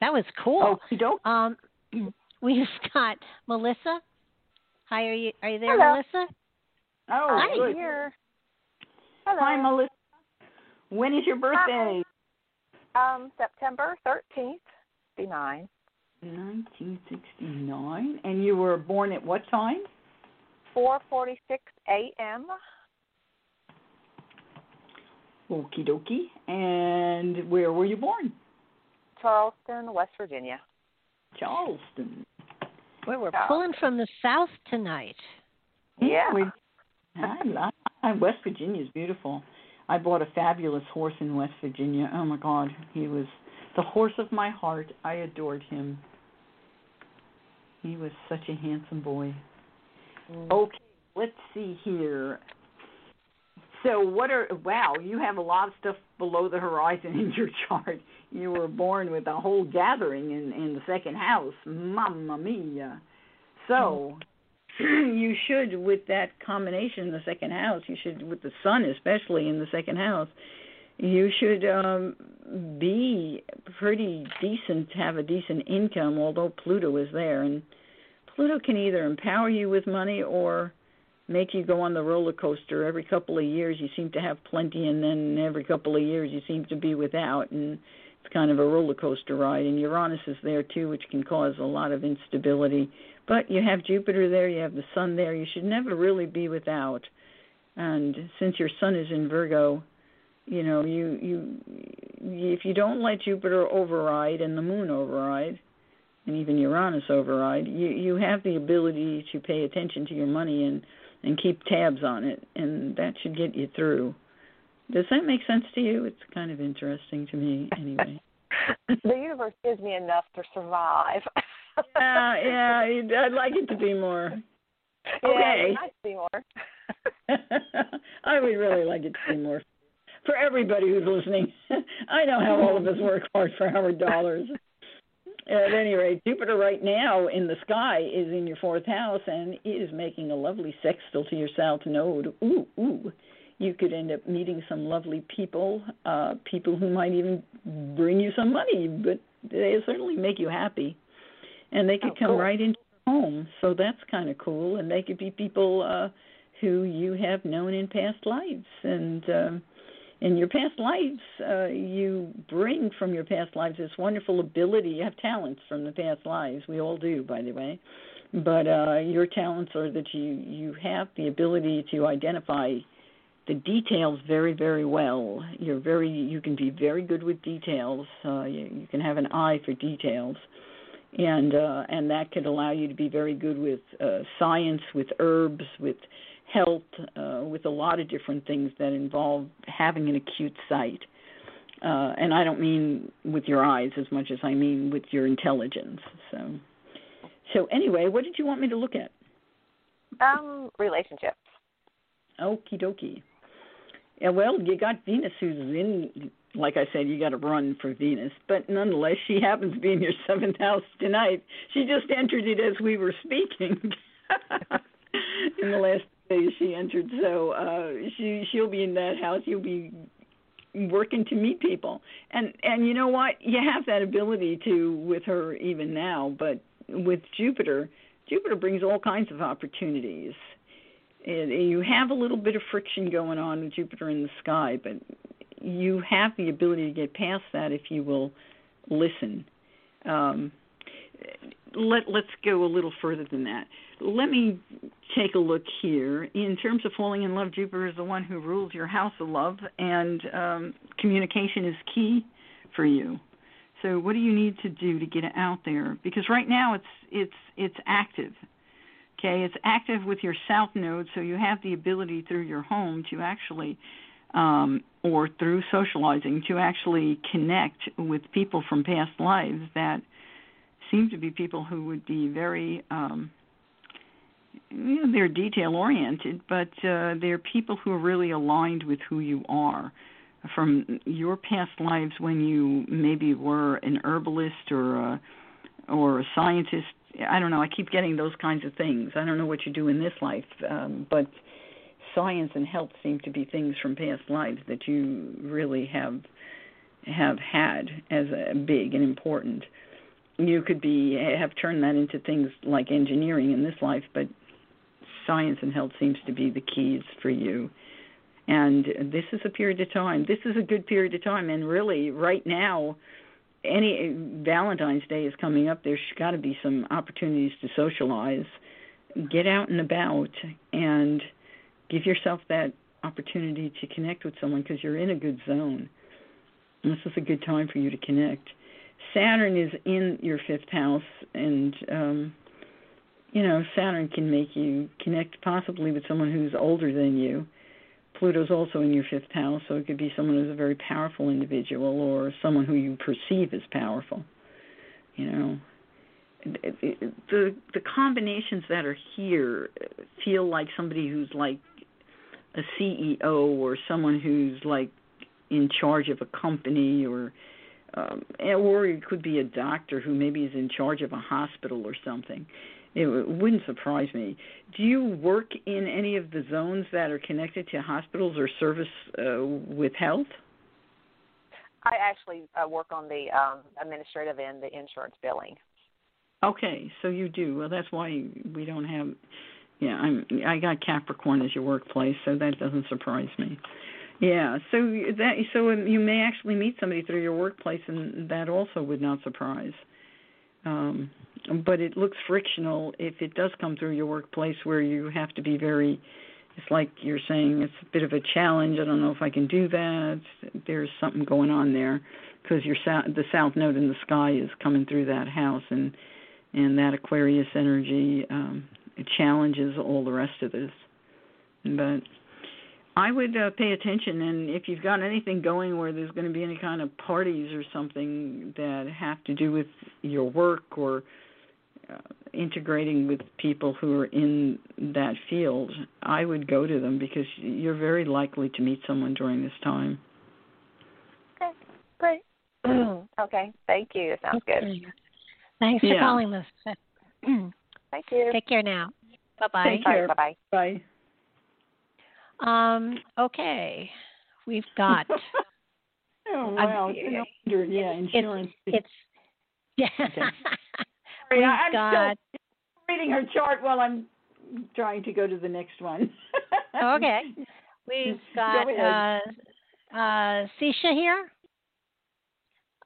That was a, cool. Okey doke. Um, we've got Melissa. Hi, are you are you there, Hello. Melissa? Oh, Hi. good. Here. Hello. Hi, Melissa. When is your birthday? Um, September thirteenth, fifty nine. 1969. And you were born at what time? Four forty six AM. Okie dokie. And where were you born? Charleston, West Virginia. Charleston. Well, we're Yeah. pulling from the south tonight. Yeah. we- I, I, West Virginia is beautiful. I bought a fabulous horse in West Virginia. Oh my God, he was the horse of my heart. I adored him. He was such a handsome boy. Mm. Okay, let's see here. So what are wow, you have a lot of stuff below the horizon in your chart. You were born with a whole gathering in in the second house. Mamma mia. So mm. you should with that combination in the second house, you should with the sun especially in the second house, you should um be pretty decent have a decent income although Pluto is there. And Pluto can either empower you with money or make you go on the roller coaster. Every couple of years you seem to have plenty and then every couple of years you seem to be without. And it's kind of a roller coaster ride. And Uranus is there too which can cause a lot of instability. But you have Jupiter there you have the sun there. You should never really be without. And since your sun is in Virgo you know you you if you don't let Jupiter override and the moon override and even Uranus override you you have the ability to pay attention to your money and and keep tabs on it, and that should get you through. Does that make sense to you? It's kind of interesting to me, anyway. the universe gives me enough to survive. yeah, yeah, I'd- I'd like it to be more. Yeah, Okay. it'd be nice to be more. I would really like it to be more for everybody who's listening. I know how all of us work hard for our dollars. At any rate, Jupiter right now in the sky is in your fourth house and is making a lovely sextile to your south node. Ooh, ooh. You could end up meeting some lovely people, uh, people who might even bring you some money, but they certainly make you happy. And they could Oh, come cool. right into your home, so that's kind of cool. And they could be people uh, who you have known in past lives. And um, in your past lives, uh, you bring from your past lives this wonderful ability. You have talents from the past lives. We all do, by the way. But uh, your talents are that you you have the ability to identify the details very very well. You're very you can be very good with details. Uh, you, you can have an eye for details, and uh, and that could allow you to be very good with uh, science, with herbs, with health, uh, with a lot of different things that involve having an acute sight. Uh, and I don't mean with your eyes as much as I mean with your intelligence. So, so anyway, what did you want me to look at? Um, relationships. Okie dokie. Yeah, well, you got Venus who's in. Like I said, you got to run for Venus, but nonetheless, she happens to be in your seventh house tonight. She just entered it as we were speaking. in the last she entered. So uh, she she'll be in that house. You'll be working to meet people, and and you know what? You have that ability to with her even now. But with Jupiter, Jupiter brings all kinds of opportunities. And you have a little bit of friction going on with Jupiter in the sky, but you have the ability to get past that if you will listen. Um, let let's go a little further than that. Let me take a look here. In terms of falling in love, Jupiter is the one who rules your house of love, and um, communication is key for you. So, what do you need to do to get it out there? Because right now it's it's it's active. Okay, it's active with your south node, so you have the ability through your home to actually, um, or through socializing, to actually connect with people from past lives that seem to be people who would be very um you know, they're detail oriented, but uh, they're people who are really aligned with who you are from your past lives when you maybe were an herbalist or a, or a scientist. I don't know. I keep getting those kinds of things. I don't know what you do in this life, um, but science and health seem to be things from past lives that you really have have had as a big and important you could be have turned that into things like engineering in this life, but science and health seems to be the keys for you. And this is a period of time. This is a good period of time, and really, right now, any Valentine's Day is coming up. There's got to be some opportunities to socialize, get out and about, and give yourself that opportunity to connect with someone because you're in a good zone. And this is a good time for you to connect. Saturn is in your fifth house, and um, you know Saturn can make you connect possibly with someone who's older than you. Pluto's also in your fifth house, so it could be someone who's a very powerful individual or someone who you perceive as powerful. You know, the the combinations that are here feel like somebody who's like a CEO or someone who's like in charge of a company or um, or it could be a doctor who maybe is in charge of a hospital or something. It wouldn't surprise me. Do you work in any of the zones that are connected to hospitals or service uh, with health? I actually uh, work on the um, administrative end, the insurance billing. Okay, so you do. Well, that's why we don't have. Yeah, I'm. I got Capricorn as your workplace, so that doesn't surprise me. Yeah, so that so you may actually meet somebody through your workplace, and that also would not surprise. Um, but it looks frictional if it does come through your workplace, where you have to be very. It's like you're saying it's a bit of a challenge. I don't know if I can do that. There's something going on there because your the south node in the sky is coming through that house, and and that Aquarius energy um, challenges all the rest of this. But I would uh, pay attention, and if you've got anything going where there's going to be any kind of parties or something that have to do with your work or uh, integrating with people who are in that field, I would go to them because you're very likely to meet someone during this time. Okay, great. okay, thank you. Sounds good. Thanks for yeah. calling us. Thank you. Take care now. Bye bye. Take care. Bye bye. Bye. Um, okay. We've got oh wow. Um, no wonder. Yeah, insurance. It's, it's yeah. Okay. We've I'm got still reading her chart while I'm trying to go to the next one. okay. We've got Go ahead. uh uh, Sisha here.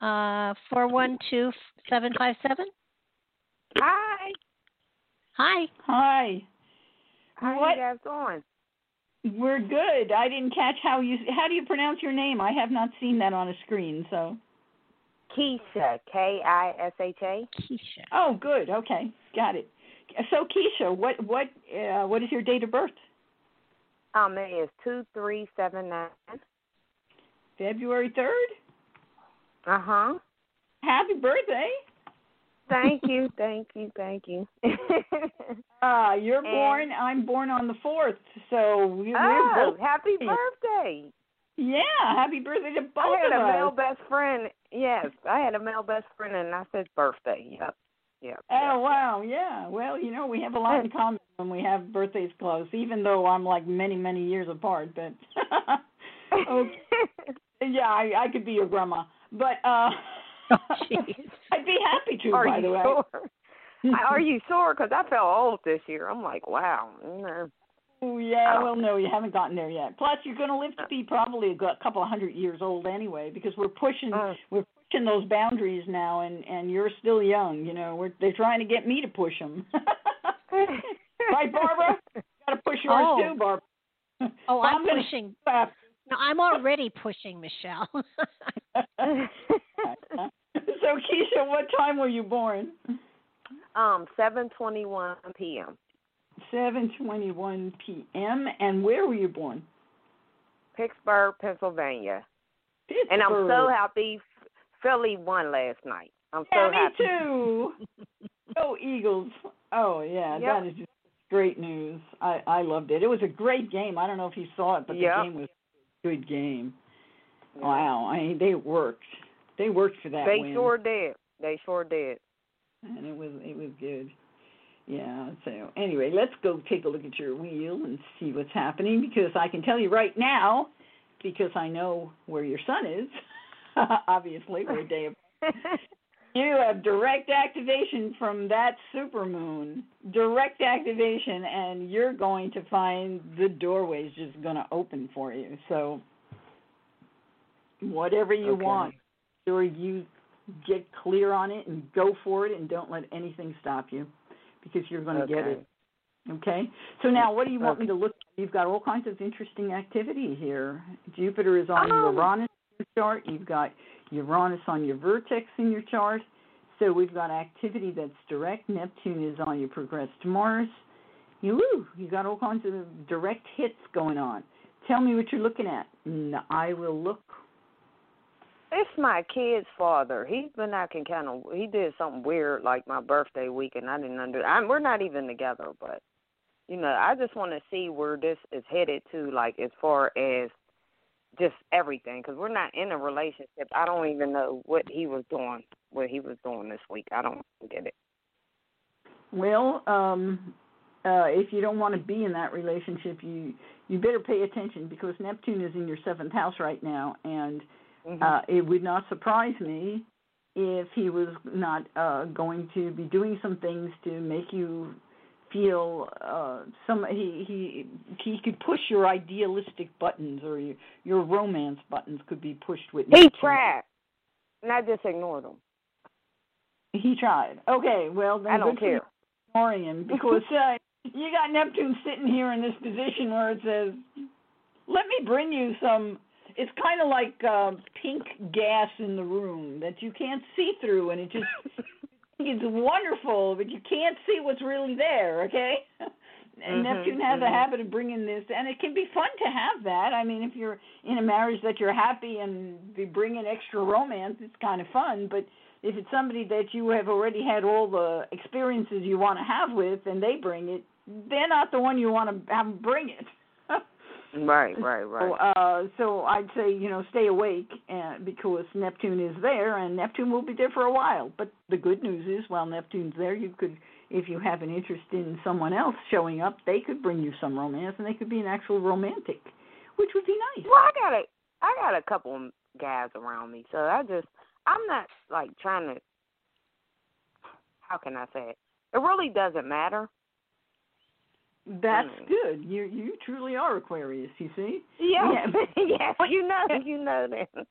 Uh, four one two seven five seven. Hi. Hi. Hi. How What? you guys doing? We're good. I didn't catch how you how do you pronounce your name? I have not seen that on a screen. So. Keisha, K I S H A. Keisha. Oh, good. Okay, got it. So Keisha, what what uh, what is your date of birth? Um, it is two three seven nine. February third. Uh huh. Happy birthday. Thank you, thank you, thank you. Uh, you're And- born. I'm born on the fourth, so we, we're oh, both. happy birthday! Yeah, happy birthday to both I had of a male us. best friend. Yes, I had a male best friend, and I said birthday. Yep. Yep. Oh wow, yeah. Well, you know, we have a lot in common when we have birthdays close, even though I'm like many, many years apart. But okay. yeah, I, I could be your grandma, but uh. I'd be happy to. Are by the way. sure? Are you sore? Because I felt old this year. I'm like, wow. No. Oh, yeah, well, no, you haven't gotten there yet. Plus, you're going to live to be probably a couple of hundred years old anyway, because we're pushing Mm. we're pushing those boundaries now, and and you're still young. You know, we're they're trying to get me to push them. right, Barbara? Got to push yours Oh. too, Barbara. Oh, I'm gonna pushing. stop. No, I'm already pushing Michelle. so, Keisha, what time were you born? um, seven twenty one p.m. 7:21 p.m. And where were you born? Pittsburgh, Pennsylvania. Pittsburgh. And I'm so happy Philly won last night. I'm so Yeah, me happy. too. Go Eagles. Oh yeah, Yep. that is just great news. I I loved it. It was a great game. I don't know if you saw it, but Yep. the game was a good game. Wow. I mean, they worked. They worked for that They win. sure did. They sure did. and it was it was good. Yeah. So anyway, let's go take a look at your wheel and see what's happening because I can tell you right now, because I know where your sun is. Obviously, we're a day apart. You have direct activation from that supermoon. Direct activation, and you're going to find the doorway's just going to open for you. So, whatever you Okay. want, sure you get clear on it and go for it, and don't let anything stop you, because you're going to get Okay. it. Okay. So now, what do you want me Okay. to look? at? You've got all kinds of interesting activity here. Jupiter is on Um, Uranus chart. You've got Uranus on your vertex in your chart. So we've got activity that's direct. Neptune is on your progressed Mars. You woo, you got all kinds of direct hits going on. Tell me what you're looking at. And I will look. It's my kid's father. He's been acting kind of. He did something weird like my birthday week, and I didn't under. I'm, we're not even together, but you know, I just want to see where this is headed to, like as far as just everything, because we're not in a relationship. I don't even know what he was doing, what he was doing this week. I don't get it. Well, um, uh, if you don't want to be in that relationship, you you better pay attention because Neptune is in your seventh house right now, and Mhm. uh, it would not surprise me if he was not uh, going to be doing some things to make you feel uh, some he he he could push your idealistic buttons or your your romance buttons could be pushed with he tried, and I just ignored him. He tried. Okay, well then I don't you care. ignoring him because uh, you got Neptune sitting here in this position where it says, "Let me bring you some." It's kind of like uh, pink gas in the room that you can't see through, and it just it's wonderful, but you can't see what's really there. Okay. And Mhm, Neptune has a mhm. habit of bringing this, and it can be fun to have that. I mean, if you're in a marriage that you're happy and be bringing extra romance, it's kind of fun. But if it's somebody that you have already had all the experiences you want to have with, and they bring it, they're not the one you want to have bring it. Right, right, right. So, uh, so I'd say you know stay awake uh, because Neptune is there, and Neptune will be there for a while. But the good news is, while Neptune's there, you could, if you have an interest in someone else showing up, they could bring you some romance, and they could be an actual romantic, which would be nice. Well, I got a, I got a couple of guys around me, so I just, I'm not like trying to. How can I say it? It really doesn't matter. That's Mm. good. You you truly are Aquarius. You see. Yeah, Yeah. yes, you know, you know that.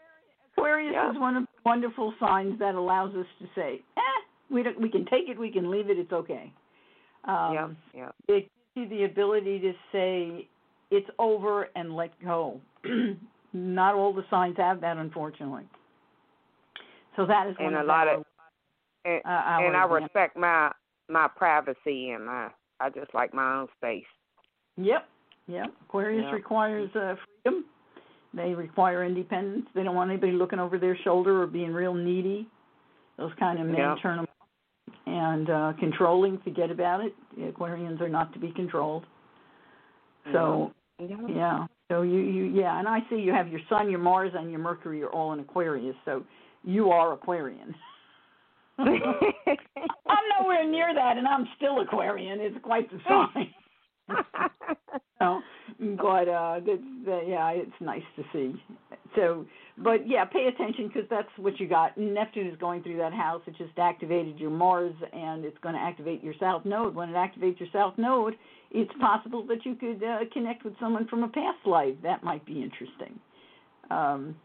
Aquarius Yeah. is one of the wonderful signs that allows us to say, eh, we don't, we can take it, we can leave it, it's okay. Um, yeah, yeah. It gives you the ability to say it's over and let go. Not all the signs have that, unfortunately. So that is one And a of lot of and, uh, and I respect my my privacy and my I just like my own space. Yep, yep. Aquarius Yeah. requires uh, freedom. They require independence. They don't want anybody looking over their shoulder or being real needy. Those kind of men Yeah. turn them off. and uh, controlling. Forget about it. The Aquarians are not to be controlled. So Yeah. yeah. So you you yeah, and I see you have your Sun, your Mars, and your Mercury are all in Aquarius. So you are Aquarian. I'm nowhere near that, and I'm still Aquarian. It's quite the sign. So, but uh, that's, that, yeah, it's nice to see. So, but yeah, pay attention because that's what you got. Neptune is going through that house. It just activated your Mars, and it's going to activate your South Node. When it activates your South Node, it's possible that you could uh, connect with someone from a past life. That might be interesting. Um,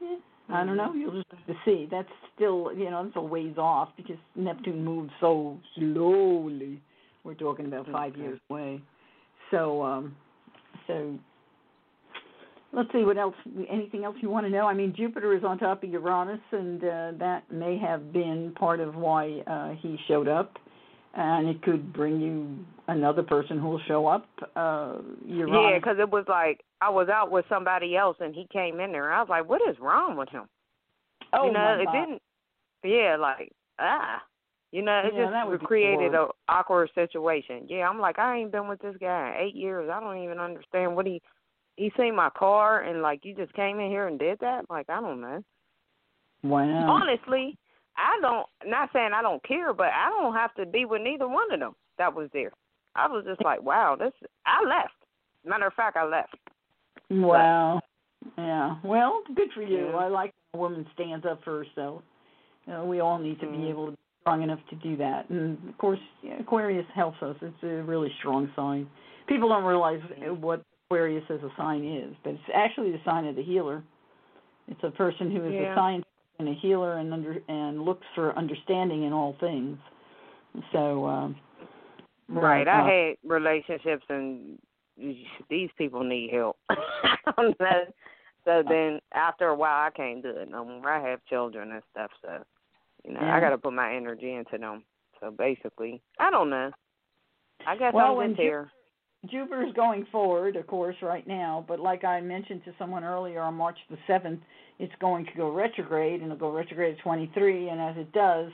yeah, I don't know. You'll just have to see. That's still, you know, that's a ways off because Neptune moves so slowly. We're talking about five Okay. years away. So, um, so let's see what else. Anything else you want to know? I mean, Jupiter is on top of Uranus, and uh, that may have been part of why uh, he showed up. And it could bring you another person who will show up. Uh, Yeah, Uranus. because it was like I was out with somebody else and he came in there. I was like, "What is wrong with him?" oh you know, it God. didn't. Yeah, like ah, you know, it Yeah, just created a awkward situation. Yeah, I'm like, I ain't been with this guy in eight years. I don't even understand what he. He seen my car and like you just came in here and did that. Like I don't know. Wow. Honestly, I don't. Not saying I don't care, but I don't have to be with neither one of them that was there. I was just like, wow, this. I left. Matter of fact, I left. Wow. Yeah. Well, good for you. Yeah. I like when a woman stands up for herself. You know, we all need to be Mhm. able to be strong enough to do that. And of course, Aquarius helps us. It's a really strong sign. People don't realize what Aquarius as a sign is, but it's actually the sign of the healer. It's a person who is Yeah. a scientist and a healer and under and looks for understanding in all things. So um Right. I uh, had relationships and these people need help. so then after a while I can't do it no more. I have children and stuff, so you know, Yeah. I gotta put my energy into them. So basically I don't know. I guess Well, I'm when just Ju- here. Jupiter's going forward, of course, right now, but like I mentioned to someone earlier on March the 7th, it's going to go retrograde, and it'll go retrograde at 23, and as it does,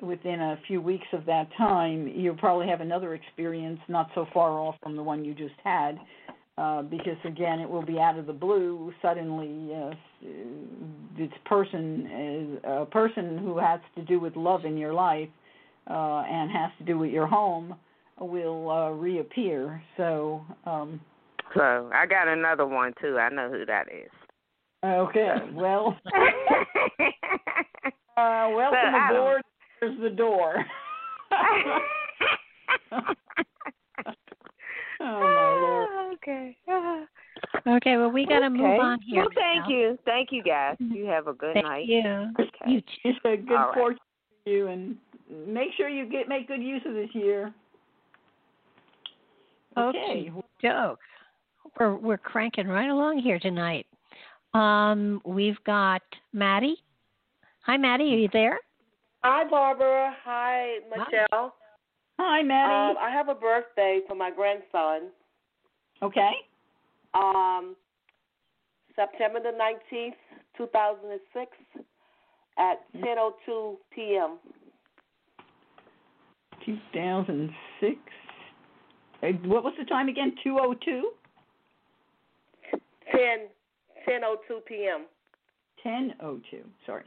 within a few weeks of that time, you'll probably have another experience not so far off from the one you just had, uh, because again, it will be out of the blue. Suddenly, uh, this person is a person who has to do with love in your life uh, and has to do with your home will uh, reappear. So, um, So I got another one too. I know who that is. okay, well, uh, welcome But aboard. There's the door. oh my lord. okay. Okay, well, we got to move on here. Well, thank Michelle. you. Thank you guys. You have a good Thank night. you. Okay. You too. It's a good All right. fortune for you, and make sure you get make good use of this year. Okay. Doke. We're we're cranking right along here tonight. Um, we've got Maddie. Hi, Maddie. Are you there? Hi, Barbara. Hi, Michelle. Hi, Maddie. Um, I have a birthday for my grandson. okay. Um, September the nineteenth, two thousand and six, at ten o two p.m. 2006. Uh, What was the time again? 202? Ten ten o two p.m. 1002. Sorry.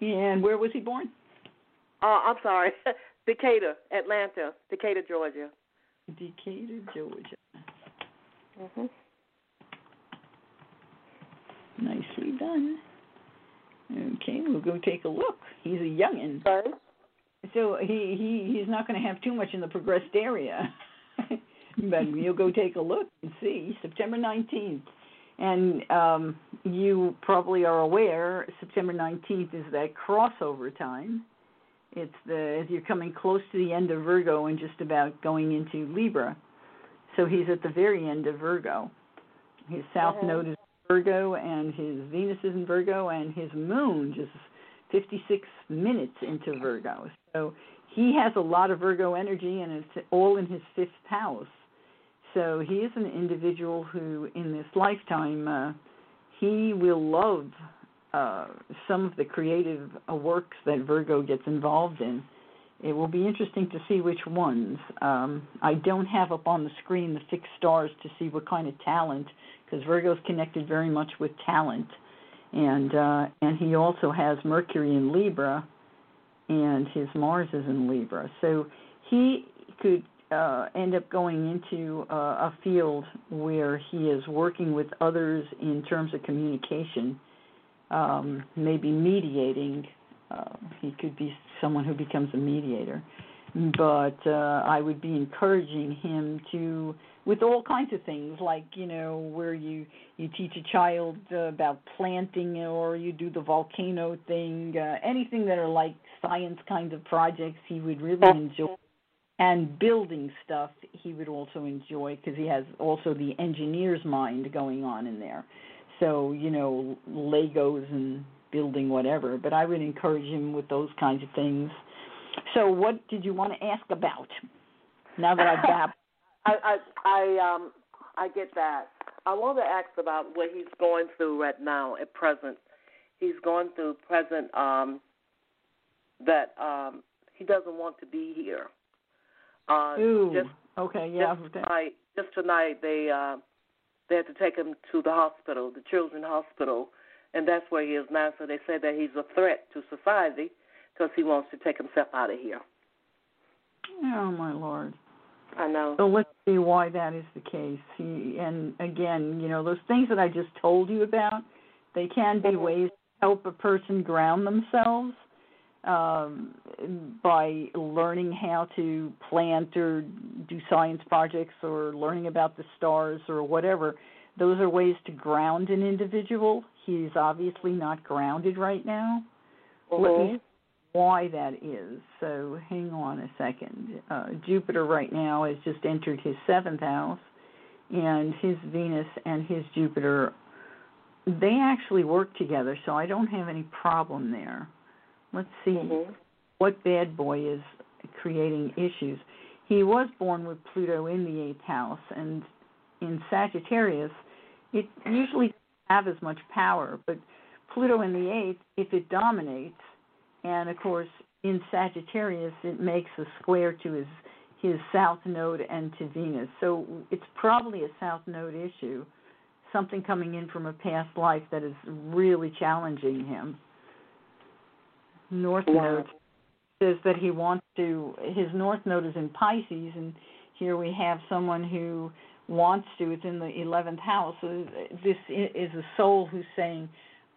And where was he born? Uh, I'm sorry, Decatur, Atlanta, Decatur, Georgia. Decatur, Georgia. Mm-hmm. Nicely done. Okay, we'll go take a look. He's a youngin. Sorry. So he he he's not going to have too much in the progressed area. but you'll go take a look and see September 19th. And um, you probably are aware September 19th is that crossover time. It's the as you're coming close to the end of Virgo and just about going into Libra. So he's at the very end of Virgo. His south Mhm. node is Virgo and his Venus is in Virgo and his moon just 56 minutes into Virgo. So he has a lot of Virgo energy and it's all in his fifth house. So he is an individual who, in this lifetime, uh, he will love uh, some of the creative uh, works that Virgo gets involved in. It will be interesting to see which ones. Um, I don't have up on the screen the fixed stars to see what kind of talent, because Virgo's connected very much with talent, and uh, and he also has Mercury in Libra, and his Mars is in Libra. So he could uh, end up going into uh, a field where he is working with others in terms of communication, um, maybe mediating. Uh, he could be someone who becomes a mediator. But uh, I would be encouraging him to, with all kinds of things, like you know, where you you teach a child uh, about planting, or you do the volcano thing, uh, anything that are like science kind of projects, he would really enjoy and building stuff he would also enjoy because he has also the engineer's mind going on in there so you know legos and building whatever but i would encourage him with those kinds of things so what did you want to ask about now that i've got I I I um I get that. I want to ask about what he's going through right now at present. He's going through present um that um he doesn't want to be here. Uh Ooh, just okay yeah just tonight just tonight they uh they had to take him to the hospital, the children's hospital, and that's where he is now. So they say that he's a threat to society because he wants to take himself out of here. oh my lord I know. So let's see why that is the case. He, and again, you know, those things that I just told you about, they can be ways to help a person ground themselves um, by learning how to plant or do science projects or learning about the stars or whatever. Those are ways to ground an individual. He's obviously not grounded right now. Let me why that is. So hang on a second. Uh, Jupiter right now has just entered his seventh house, and his Venus and his Jupiter, they actually work together, so I don't have any problem there. Let's see Mhm. what bad boy is creating issues. He was born with Pluto in the eighth house, and in Sagittarius, it usually doesn't have as much power, but Pluto in the eighth, if it dominates, and of course in Sagittarius it makes a square to his his south node and to Venus. So it's probably a south node issue, something coming in from a past life that is really challenging him. North Wow. node says that he wants to his north node is in Pisces and here we have someone who wants to it's in the 11th house so this is a soul who's saying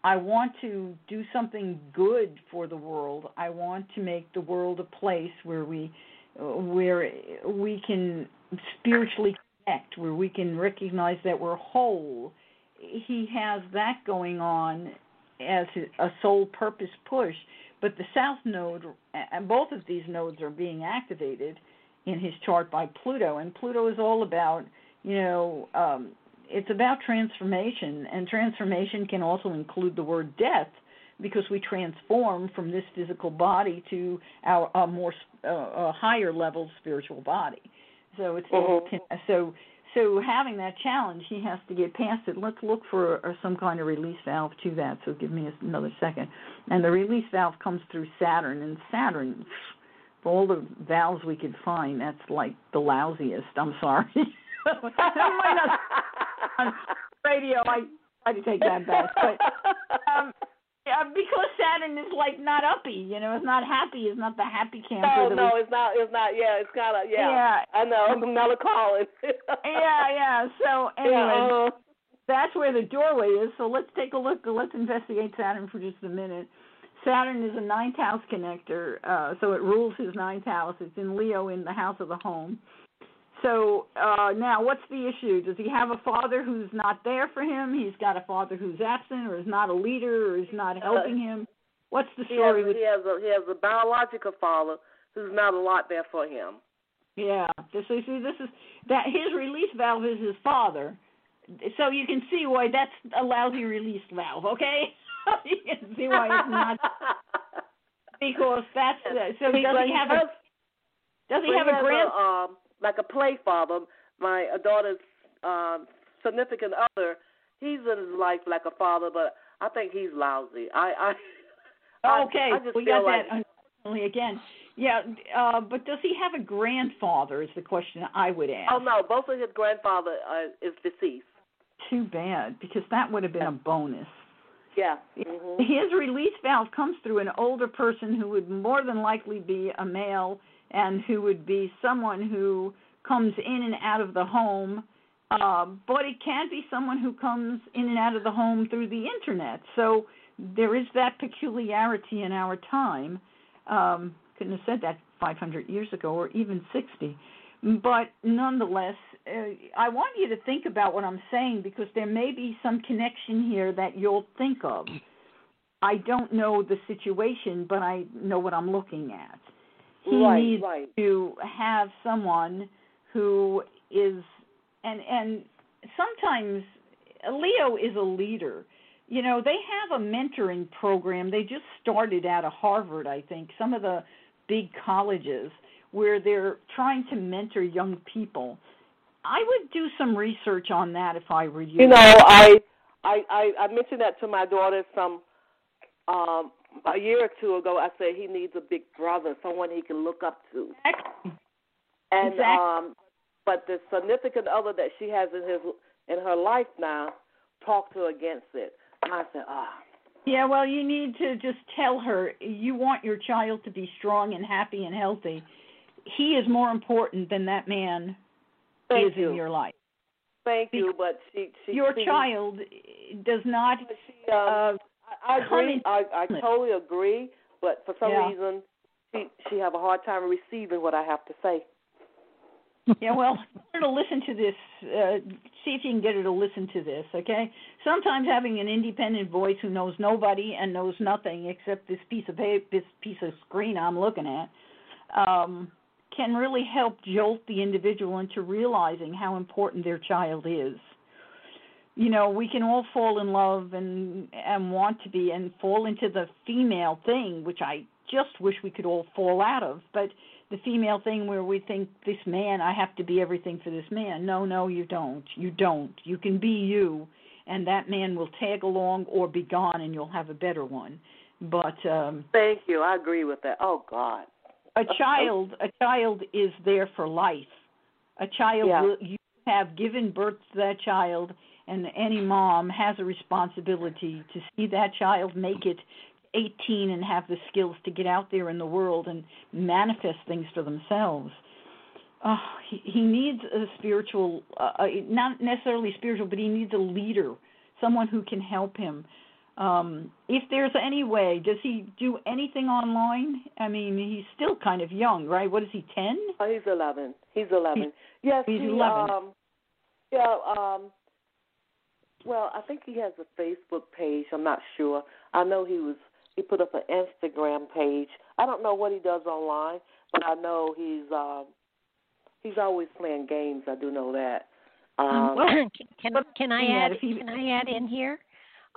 I want to do something good for the world. I want to make the world a place where we where we can spiritually connect, where we can recognize that we're whole. He has that going on as a soul purpose push, but the south node and both of these nodes are being activated in his chart by Pluto, and Pluto is all about you know um, it's about transformation, and transformation can also include the word death because we transform from this physical body to our a more uh, a higher level spiritual body. So it's Mhm. so so having that challenge, he has to get past it. Let's look for uh, some kind of release valve to that. So give me another second. And the release valve comes through Saturn, and Saturn, all the valves we could find, that's like the lousiest. I'm sorry. on radio. I try to take that back, but um, yeah, because Saturn is like not uppy. You know, it's not happy. It's not the happy camper. No, no, we, it's not. It's not. Yeah, it's kind of. Yeah, Yeah. I know. Melancholy. yeah, yeah. So anyway, Yeah, uh, that's where the doorway is. So let's take a look. Let's investigate Saturn for just a minute. Saturn is a ninth house connector, uh, so it rules his ninth house. It's in Leo in the house of the home. So uh, now, what's the issue? Does he have a father who's not there for him? He's got a father who's absent, or is not a leader, or is not helping him. What's the story? He has, with he has a he has a biological father who's not a lot there for him. Yeah. So see, this is that his release valve is his father. So you can see why that's a lousy release valve. Okay. So you can see why it's not because that's so. He- does he have a does he have a grand? um, like a play father? My daughter's um, significant other. He's in his life like a father, but I think he's lousy. I I. I- okay, I just we got like that unfortunately again. Yeah, uh, but does he have a grandfather? Is the question I would ask. Oh no, both of his grandfather uh, is deceased. Too bad, because that would have been a bonus. Yeah. hmm His release valve comes through an older person who would more than likely be a male and who would be someone who comes in and out of the home. Uh, but it can be someone who comes in and out of the home through the internet. So there is that peculiarity in our time. Um, couldn't have said that 500 years ago or even 60. But nonetheless, uh, I want you to think about what I'm saying because there may be some connection here that you'll think of. I don't know the situation, but I know what I'm looking at. He Right, needs right. to have someone who is, and and sometimes Leo is a leader. You know, they have a mentoring program. They just started out of Harvard, I think. Some of the big colleges where they're trying to mentor young people. I would do some research on that if I were you. You know, I I I, I mentioned that to my daughter some um a year or two ago. I said he needs a big brother, someone he can look up to. Exactly. And Exactly. um but the significant other that she has in his in her life now talked her against it. And I said, Ah, Yeah, well, you need to just tell her you want your child to be strong and happy and healthy. He is more important than that man thank is you. in your life. thank you, but she she Your she, child does not. she, um, Uh, I, I agree. I I totally agree, but for some Yeah. reason she she have a hard time receiving what I have to say. yeah, well, her to listen to this. Uh, see if you can get her to listen to this. Okay. Sometimes having an independent voice who knows nobody and knows nothing except this piece of paper, this piece of screen I'm looking at, um, can really help jolt the individual into realizing how important their child is. You know, we can all fall in love and and want to be and fall into the female thing, which I just wish we could all fall out of. But the female thing where we think this man, I have to be everything for this man. No, no, you don't. You don't. You can be you, and that man will tag along or be gone, and you'll have a better one. But um Thank you. I agree with that. Oh God. a child a child is there for life a child Yeah. will, you have given birth to that child and any mom has a responsibility to see that child make it 18 and have the skills to get out there in the world and manifest things for themselves uh, he, he needs a spiritual uh, uh, not necessarily spiritual but he needs a leader someone who can help him um if there's any way does he do anything online i mean he's still kind of young right what is he 10 Oh, he's eleven. He's eleven. yes, he's he, 11. Um, yeah. Um. Well, I think he has a Facebook page. I'm not sure. I know he was. He put up an Instagram page. I don't know what he does online, but I know he's. Um, he's always playing games. I do know that. Um, can can, can I add he- can I add in here?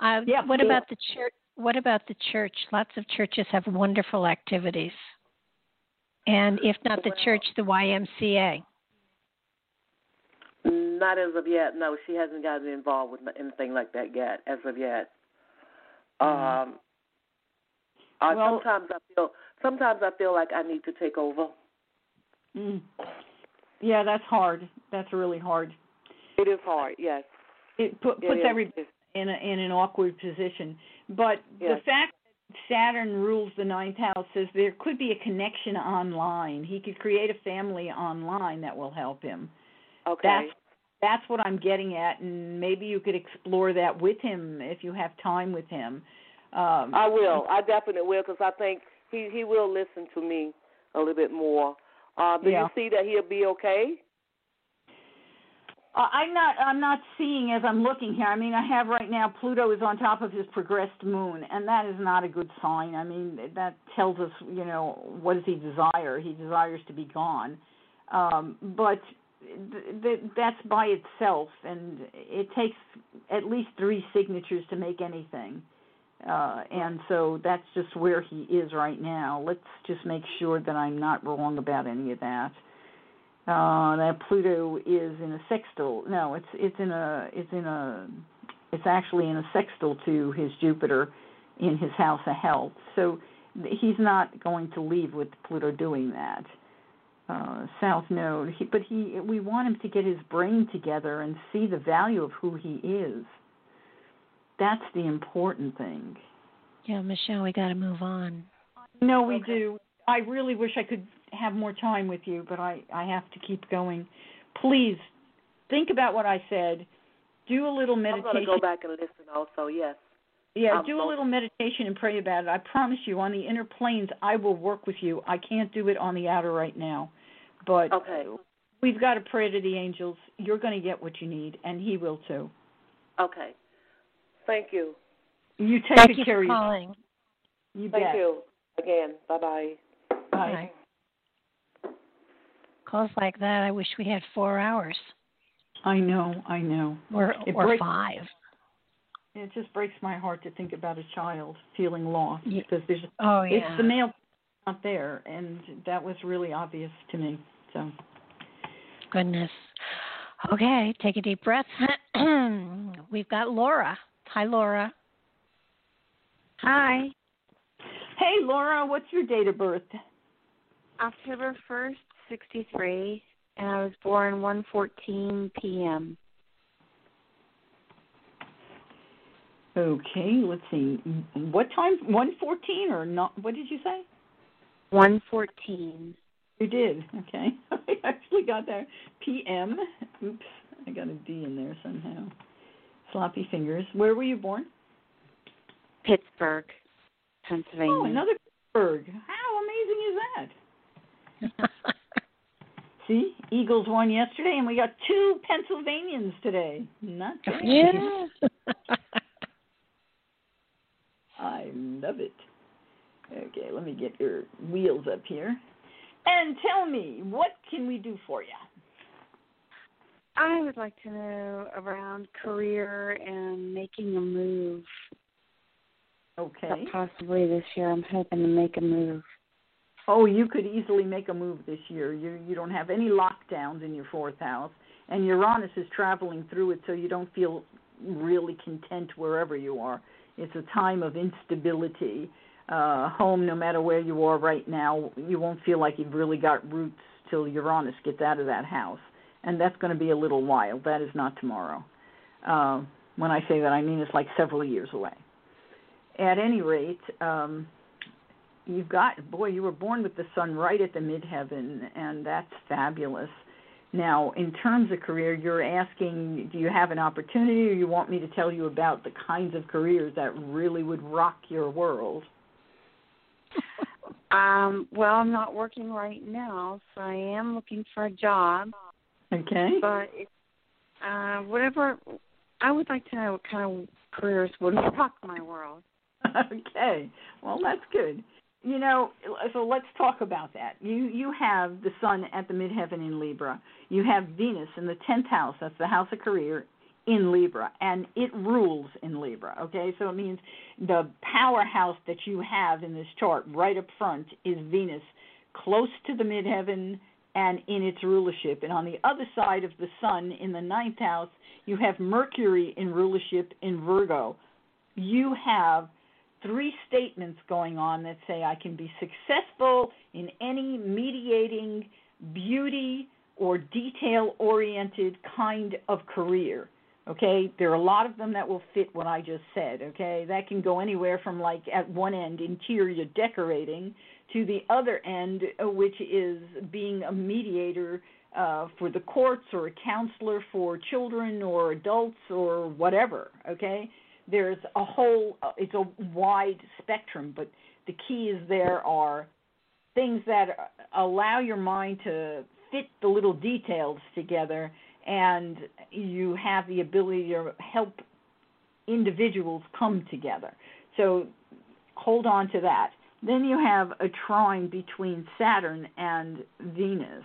Uh, Yeah, what sure. about the church? What about the church? Lots of churches have wonderful activities, and if not the Well- church, the YMCA. Not as of yet. No, she hasn't gotten involved with anything like that yet. As of yet. Um. I, Well- sometimes I feel. Sometimes I feel like I need to take over. Mm. Yeah, that's hard. That's really hard. It is hard. Yes. It put, puts everybody in a, in an awkward position. But Yes. the fact that Saturn rules the ninth house says there could be a connection online. He could create a family online that will help him. Okay. That's that's what I'm getting at, and maybe you could explore that with him if you have time with him. Um, I will. I definitely will because I think he he will listen to me a little bit more. Uh, do yeah. you see that he'll be okay? Uh, I'm not. I'm not seeing as I'm looking here. I mean, I have right now Pluto is on top of his progressed moon, and that is not a good sign. I mean, that tells us, you know, what does he desire? He desires to be gone, um, but th- th- that's by itself, and it takes at least three signatures to make anything. Uh, and so that's just where he is right now. Let's just make sure that I'm not wrong about any of that. Uh, that Pluto is in a sextile. No, it's it's in a it's in a it's actually in a sextile to his Jupiter in his house of health. So he's not going to leave with Pluto doing that. Uh, South Node, he, but he we want him to get his brain together and see the value of who he is. That's the important thing. Yeah, Michelle, we got to move on. No, we okay. do. I really wish I could have more time with you, but I I have to keep going. Please think about what I said. Do a little meditation. I'm going to go back and listen also. Yes. Yeah, I'm do a little meditation and pray about it. I promise you, on the inner planes, I will work with you. I can't do it on the outer right now, but okay. we've got to pray to the angels. You're going to get what you need, and he will too. Okay. Thank you. You take Thank you care for calling. You Thank bet. you again. Bye-bye. Bye. Calls like that, I wish we had four hours. I know, I know. Or it or breaks, five. It just breaks my heart to think about a child feeling lost Yeah. because there's Oh yeah. it's the male not there, and that was really obvious to me. So Goodness. Okay, take a deep breath. We've got Laura. Hi, Laura. Hi. Hey, Laura, what's your date of birth? October 1st, 63, and I was born 1:14 p.m. Okay, let's see. What time? 114 or not? What did you say? 1:14. You did. Okay. I actually got there. PM. Oops. I got a D in there somehow. Sloppy fingers. Where were you born? Pittsburgh, Pennsylvania. Oh, another Pittsburgh. How amazing is that? See, Eagles won yesterday, and we got two Pennsylvanians today. Not bad. Yeah. I love it. Okay, let me get your wheels up here. And tell me, what can we do for you? I would like to know around career and making a move. Okay. Possibly this year, I'm hoping to make a move. Oh, you could easily make a move this year. You you don't have any lockdowns in your fourth house, and Uranus is traveling through it, so you don't feel really content wherever you are. It's a time of instability. Uh, home, no matter where you are right now, you won't feel like you've really got roots till Uranus gets out of that house, and that's going to be a little while. That is not tomorrow. Uh, when I say that, I mean it's like several years away. At any rate, um, you've got boy, you were born with the sun right at the midheaven, and that's fabulous. Now, in terms of career, you're asking, do you have an opportunity, or you want me to tell you about the kinds of careers that really would rock your world? Um, well, I'm not working right now, so I am looking for a job. Okay. But it, uh, whatever, I would like to know what kind of careers would rock my world. okay. Well, that's good. You know, so let's talk about that. You you have the sun at the midheaven in Libra. You have Venus in the tenth house. That's the house of career in Libra, and it rules in Libra. Okay, so it means the powerhouse that you have in this chart right up front is Venus, close to the midheaven and in its rulership. And on the other side of the sun in the ninth house, you have Mercury in rulership in Virgo. You have three statements going on that say I can be successful in any mediating, beauty, or detail oriented kind of career. Okay, there are a lot of them that will fit what I just said. Okay, that can go anywhere from like at one end interior decorating to the other end, uh, which is being a mediator uh, for the courts or a counselor for children or adults or whatever. Okay, there's a whole uh, it's a wide spectrum but the keys there are things that allow your mind to fit the little details together and you have the ability to help individuals come together. So hold on to that. Then you have a trine between saturn and venus.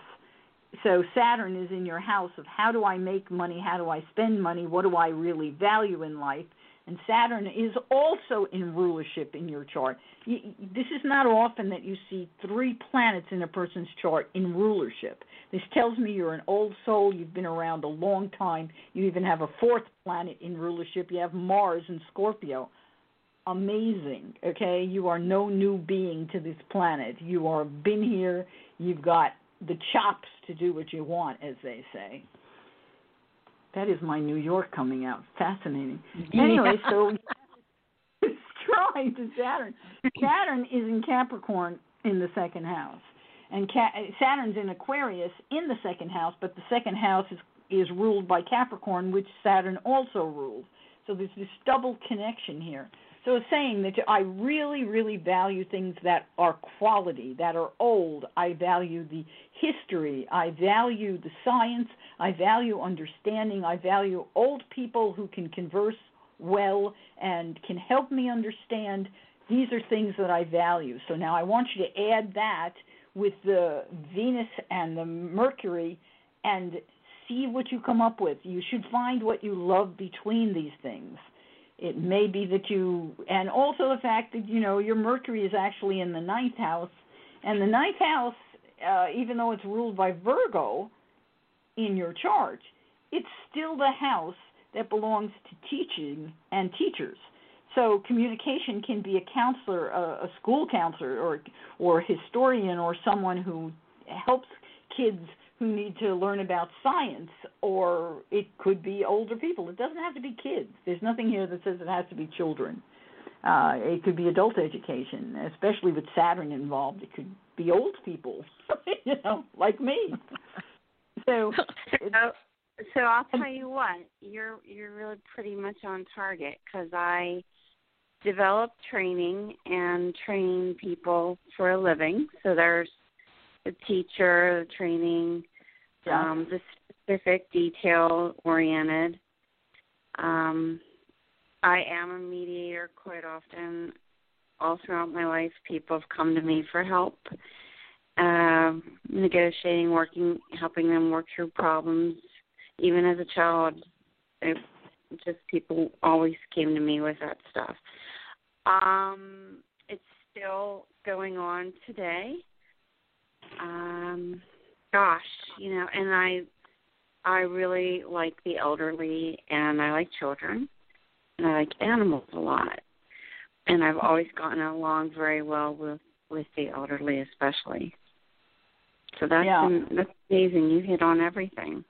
So Saturn is in your house of how do I make money, how do I spend money, what do I really value in life, and Saturn is also in rulership in your chart. This is not often that you see three planets in a person's chart in rulership. This tells me you're an old soul, you've been around a long time, you even have a fourth planet in rulership, you have Mars in Scorpio. Amazing, okay? You are no new being to this planet. You are been here, you've got the chops to do what you want, as they say. That is my New York coming out. Fascinating. Yeah. Anyway, so it's trine to Saturn. Saturn is in Capricorn in the second house, and Saturn's in Aquarius in the second house, but the second house is is ruled by Capricorn, which Saturn also rules. So there's this double connection here. So saying that I really, really value things that are quality, that are old. I value the history. I value the science. I value understanding. I value old people who can converse well and can help me understand. These are things that I value. So now I want you to add that with the Venus and the Mercury and see what you come up with. You should find what you love between these things. It may be that you, and also the fact that you know your Mercury is actually in the ninth house, and the ninth house, uh, even though it's ruled by Virgo in your chart, it's still the house that belongs to teaching and teachers. So communication can be a counselor, a, a school counselor, or or historian, or someone who helps kids who need to learn about science, or it could be older people. It doesn't have to be kids. There's nothing here that says it has to be children. Uh, it could be adult education, especially with Saturn involved. It could be old people, you know, like me. So, so, so I'll tell you what, you're you're really pretty much on target because I develop training and train people for a living. So there's the teacher, the training, yeah. um, the specific detail oriented. Um, I am a mediator quite often. All throughout my life, people have come to me for help, um, negotiating, working, helping them work through problems. Even as a child, it, just people always came to me with that stuff. Um, it's still going on today um gosh you know and i i really like the elderly and i like children and i like animals a lot and i've always gotten along very well with with the elderly especially so that's yeah. that's amazing you hit on everything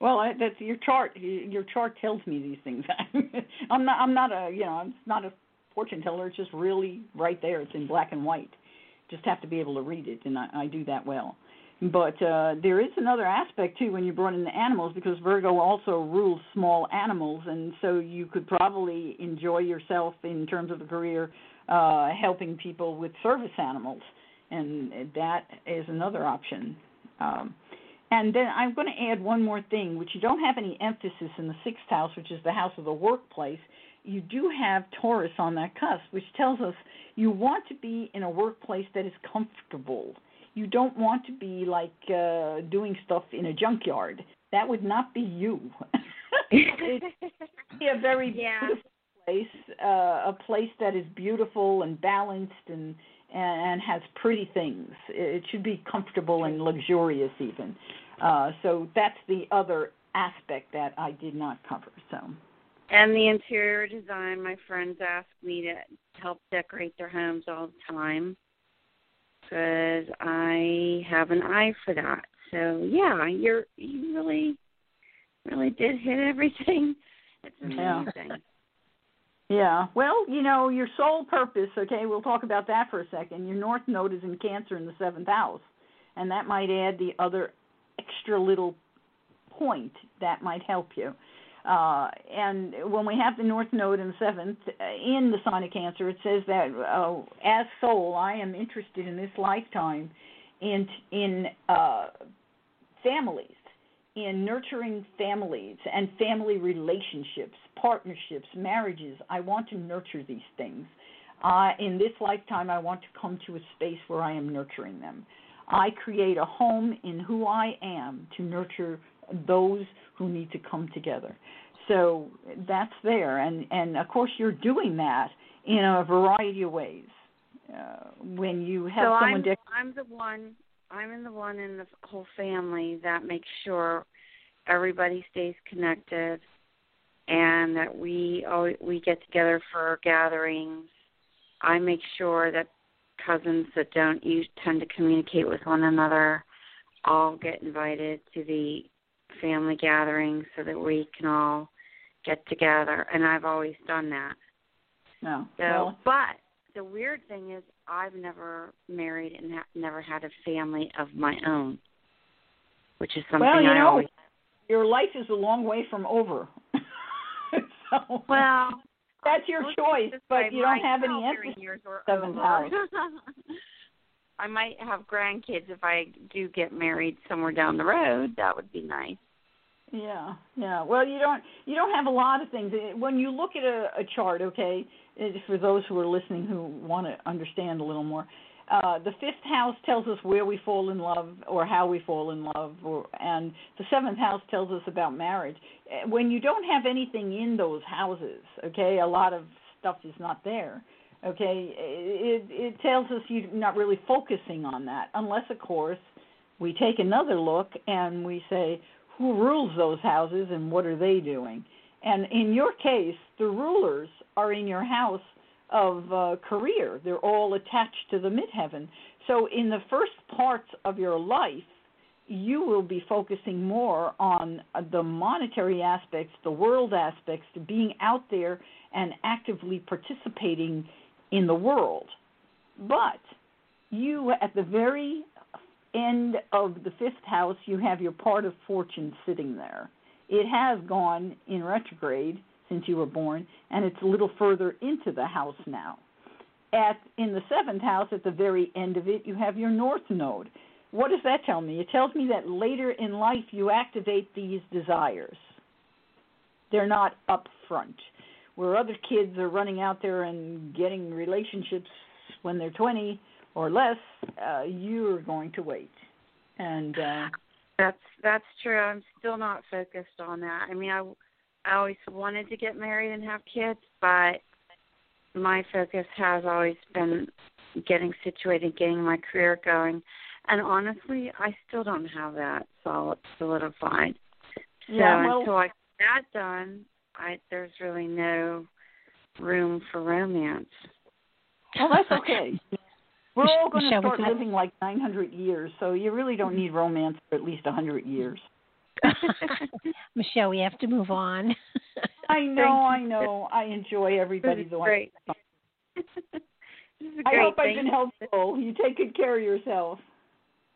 well, I, that's your chart. Your chart tells me these things. I'm not. I'm not a. You know, I'm not a fortune teller. It's just really right there. It's in black and white just have to be able to read it, and I, I do that well. But uh, there is another aspect too when you brought in the animals because Virgo also rules small animals, and so you could probably enjoy yourself in terms of a career uh, helping people with service animals, and that is another option. Um, and then I'm going to add one more thing, which you don't have any emphasis in the sixth house, which is the house of the workplace you do have Taurus on that cusp, which tells us you want to be in a workplace that is comfortable. You don't want to be like uh, doing stuff in a junkyard. That would not be you. it's a very yeah. beautiful place, uh, a place that is beautiful and balanced and and has pretty things. It should be comfortable and luxurious even. Uh, so that's the other aspect that I did not cover. So. And the interior design, my friends ask me to help decorate their homes all the time because I have an eye for that. So yeah, you're you really really did hit everything. It's amazing. Yeah. Yeah. Well, you know, your sole purpose, okay, we'll talk about that for a second. Your north node is in Cancer in the seventh house. And that might add the other extra little point that might help you. Uh, and when we have the North Node and seventh in the sign of Cancer, it says that uh, as soul, I am interested in this lifetime in in uh, families, in nurturing families and family relationships, partnerships, marriages. I want to nurture these things. Uh, in this lifetime, I want to come to a space where I am nurturing them. I create a home in who I am to nurture those who need to come together. So that's there, and and of course you're doing that in a variety of ways. Uh, when you have so someone, I'm, dec- I'm the one. I'm in the one in the whole family that makes sure everybody stays connected, and that we always, we get together for gatherings. I make sure that cousins that don't use, tend to communicate with one another all get invited to the family gatherings so that we can all get together and I've always done that. No. So, well, but the weird thing is I've never married and ha- never had a family of my own, which is something well, you I know, always your life is a long way from over. so well that's your choice, but you don't have any emphasis. Years or seven over. I might have grandkids if I do get married somewhere down the road. That would be nice. Yeah, yeah. Well, you don't you don't have a lot of things when you look at a, a chart. Okay, for those who are listening who want to understand a little more, uh, the fifth house tells us where we fall in love or how we fall in love, or and the seventh house tells us about marriage. When you don't have anything in those houses, okay, a lot of stuff is not there. Okay, it it tells us you're not really focusing on that, unless of course we take another look and we say who rules those houses and what are they doing. And in your case, the rulers are in your house of uh, career. They're all attached to the midheaven. So in the first parts of your life, you will be focusing more on the monetary aspects, the world aspects, being out there and actively participating in the world. But you, at the very end of the fifth house, you have your part of fortune sitting there. It has gone in retrograde since you were born, and it's a little further into the house now. At in the seventh house, at the very end of it, you have your north node. What does that tell me? It tells me that later in life you activate these desires. They're not up front. Where other kids are running out there and getting relationships when they're 20, or less, uh, you're going to wait. And uh, that's that's true. I'm still not focused on that. I mean, I I always wanted to get married and have kids, but my focus has always been getting situated, getting my career going. And honestly, I still don't have that solid solidified. So yeah, well, until I get that done, I there's really no room for romance. Well, that's okay. We're all going to Michelle, start living like 900 years, so you really don't need romance for at least 100 years. Michelle, we have to move on. I know, I know. I enjoy everybody the great. I hope I've been helpful. You take good care of yourself.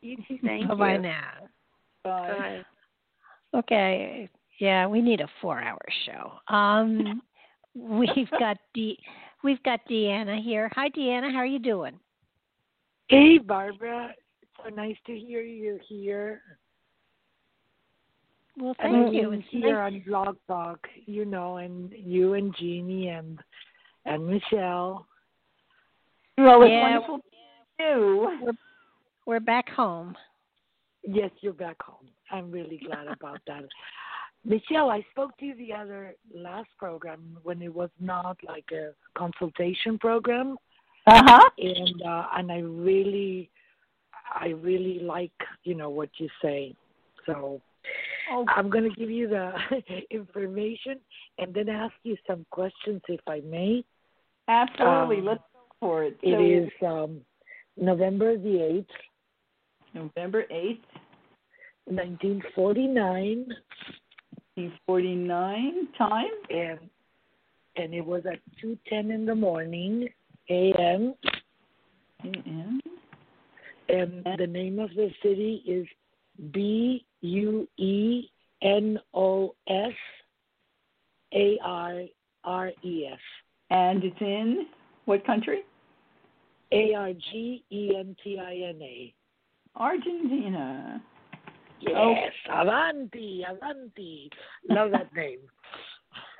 You too. Thank Bye you. now. Bye. Bye. Okay. Yeah, we need a four-hour show. Um, we've got De- we've got Deanna here. Hi, Deanna. How are you doing? Hey, Barbara. So nice to hear you here. Well, thank and you. I'm It's here nice. on Blog Talk, you know, and you and Jeannie and and Michelle. Well, it's Yeah. wonderful to you. We're, we're back home. Yes, you're back home. I'm really glad about that. Michelle, I spoke to you the other last program when it was not like a consultation program. Uh huh. and uh, and I really, I really like you know what you say. So Oh, I'm going to give you the information and then ask you some questions if I may. absolutely. Um, Let's go for it. It so, is um, November the eighth, November 8th, 1949, 1949 time. and and it was at 2:10 in the morning a.m. A.M. and the name of the city is B U E N O S A R R E S. And it's in what country? A R G E N T I N A. Argentina. Yes, Avanti, Avanti. Love that name.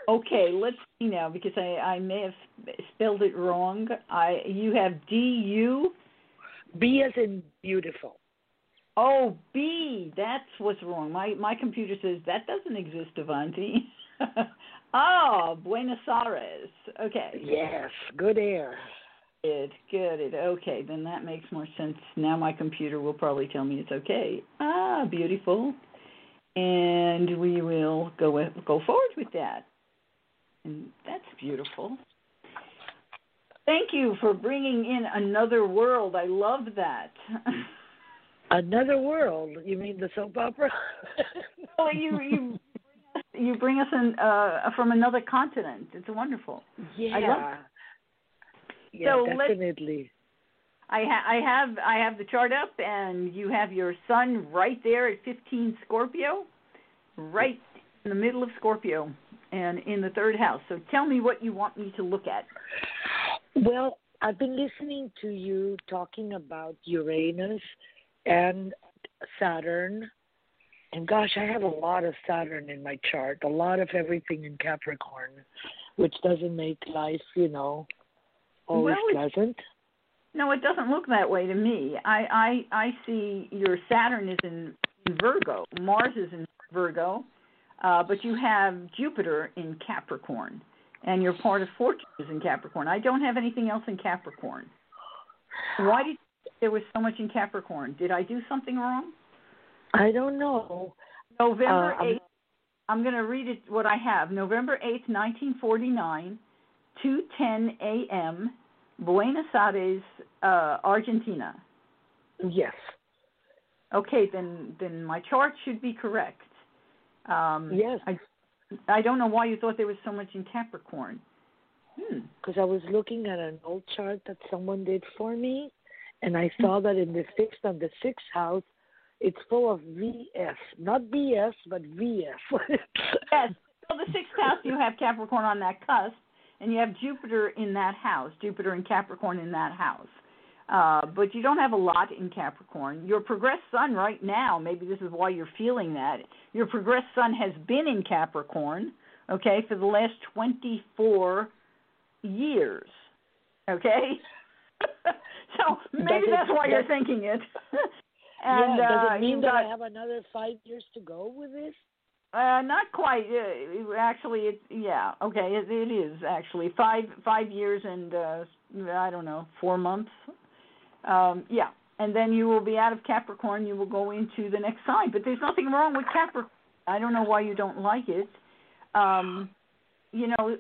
Okay, let's see now because I I may have spelled it wrong. I you have D U B as in beautiful. Oh, B. That's what's wrong. My my computer says that doesn't exist, Avanti. oh, Buenos Aires. Okay. Yes, good air. Good, good. Okay, then that makes more sense. Now my computer will probably tell me it's okay. Ah, beautiful. And we will go with, go forward with that. And that's beautiful. Thank you for bringing in another world. I love that. Another world? You mean the soap opera? well, you you you bring us in uh, from another continent. It's wonderful. Yeah. Yeah, so definitely. I, ha- I have I have the chart up, and you have your sun right there at 15 Scorpio, right in the middle of Scorpio, and in the third house. So tell me what you want me to look at. Well, I've been listening to you talking about Uranus and Saturn. And gosh, I have a lot of Saturn in my chart, a lot of everything in Capricorn, which doesn't make life, you know, always well, pleasant. No, it doesn't look that way to me. I I I see your Saturn is in, in Virgo, Mars is in Virgo, uh, but you have Jupiter in Capricorn, and your part of fortune is in Capricorn. I don't have anything else in Capricorn. Why did there was so much in Capricorn? Did I do something wrong? I don't know. November Uh, 8th, I'm going to read it what I have. November 8th, 1949, 2:10 a.m., Buenos Aires, uh, Argentina. Yes. Okay, then then my chart should be correct. Um, Yes. I I don't know why you thought there was so much in Capricorn. Hmm. Because I was looking at an old chart that someone did for me, and I saw that in the sixth and the sixth house, it's full of VS, not BS, but VS. Yes. So the sixth house, you have Capricorn on that cusp, and you have Jupiter in that house, Jupiter and Capricorn in that house. Uh, but you don't have a lot in Capricorn. Your progressed sun right now, maybe this is why you're feeling that. Your progressed sun has been in Capricorn, okay, for the last 24 years, okay? so maybe it- that's why you're thinking it. and yeah, does uh, it mean you've that got, I have another five years to go with this? Uh, not quite. Uh, actually, it's yeah. Okay, it, it is actually five five years and uh, I don't know four months. Um, yeah, and then you will be out of Capricorn. You will go into the next sign. But there's nothing wrong with Capricorn. I don't know why you don't like it. Um, you know,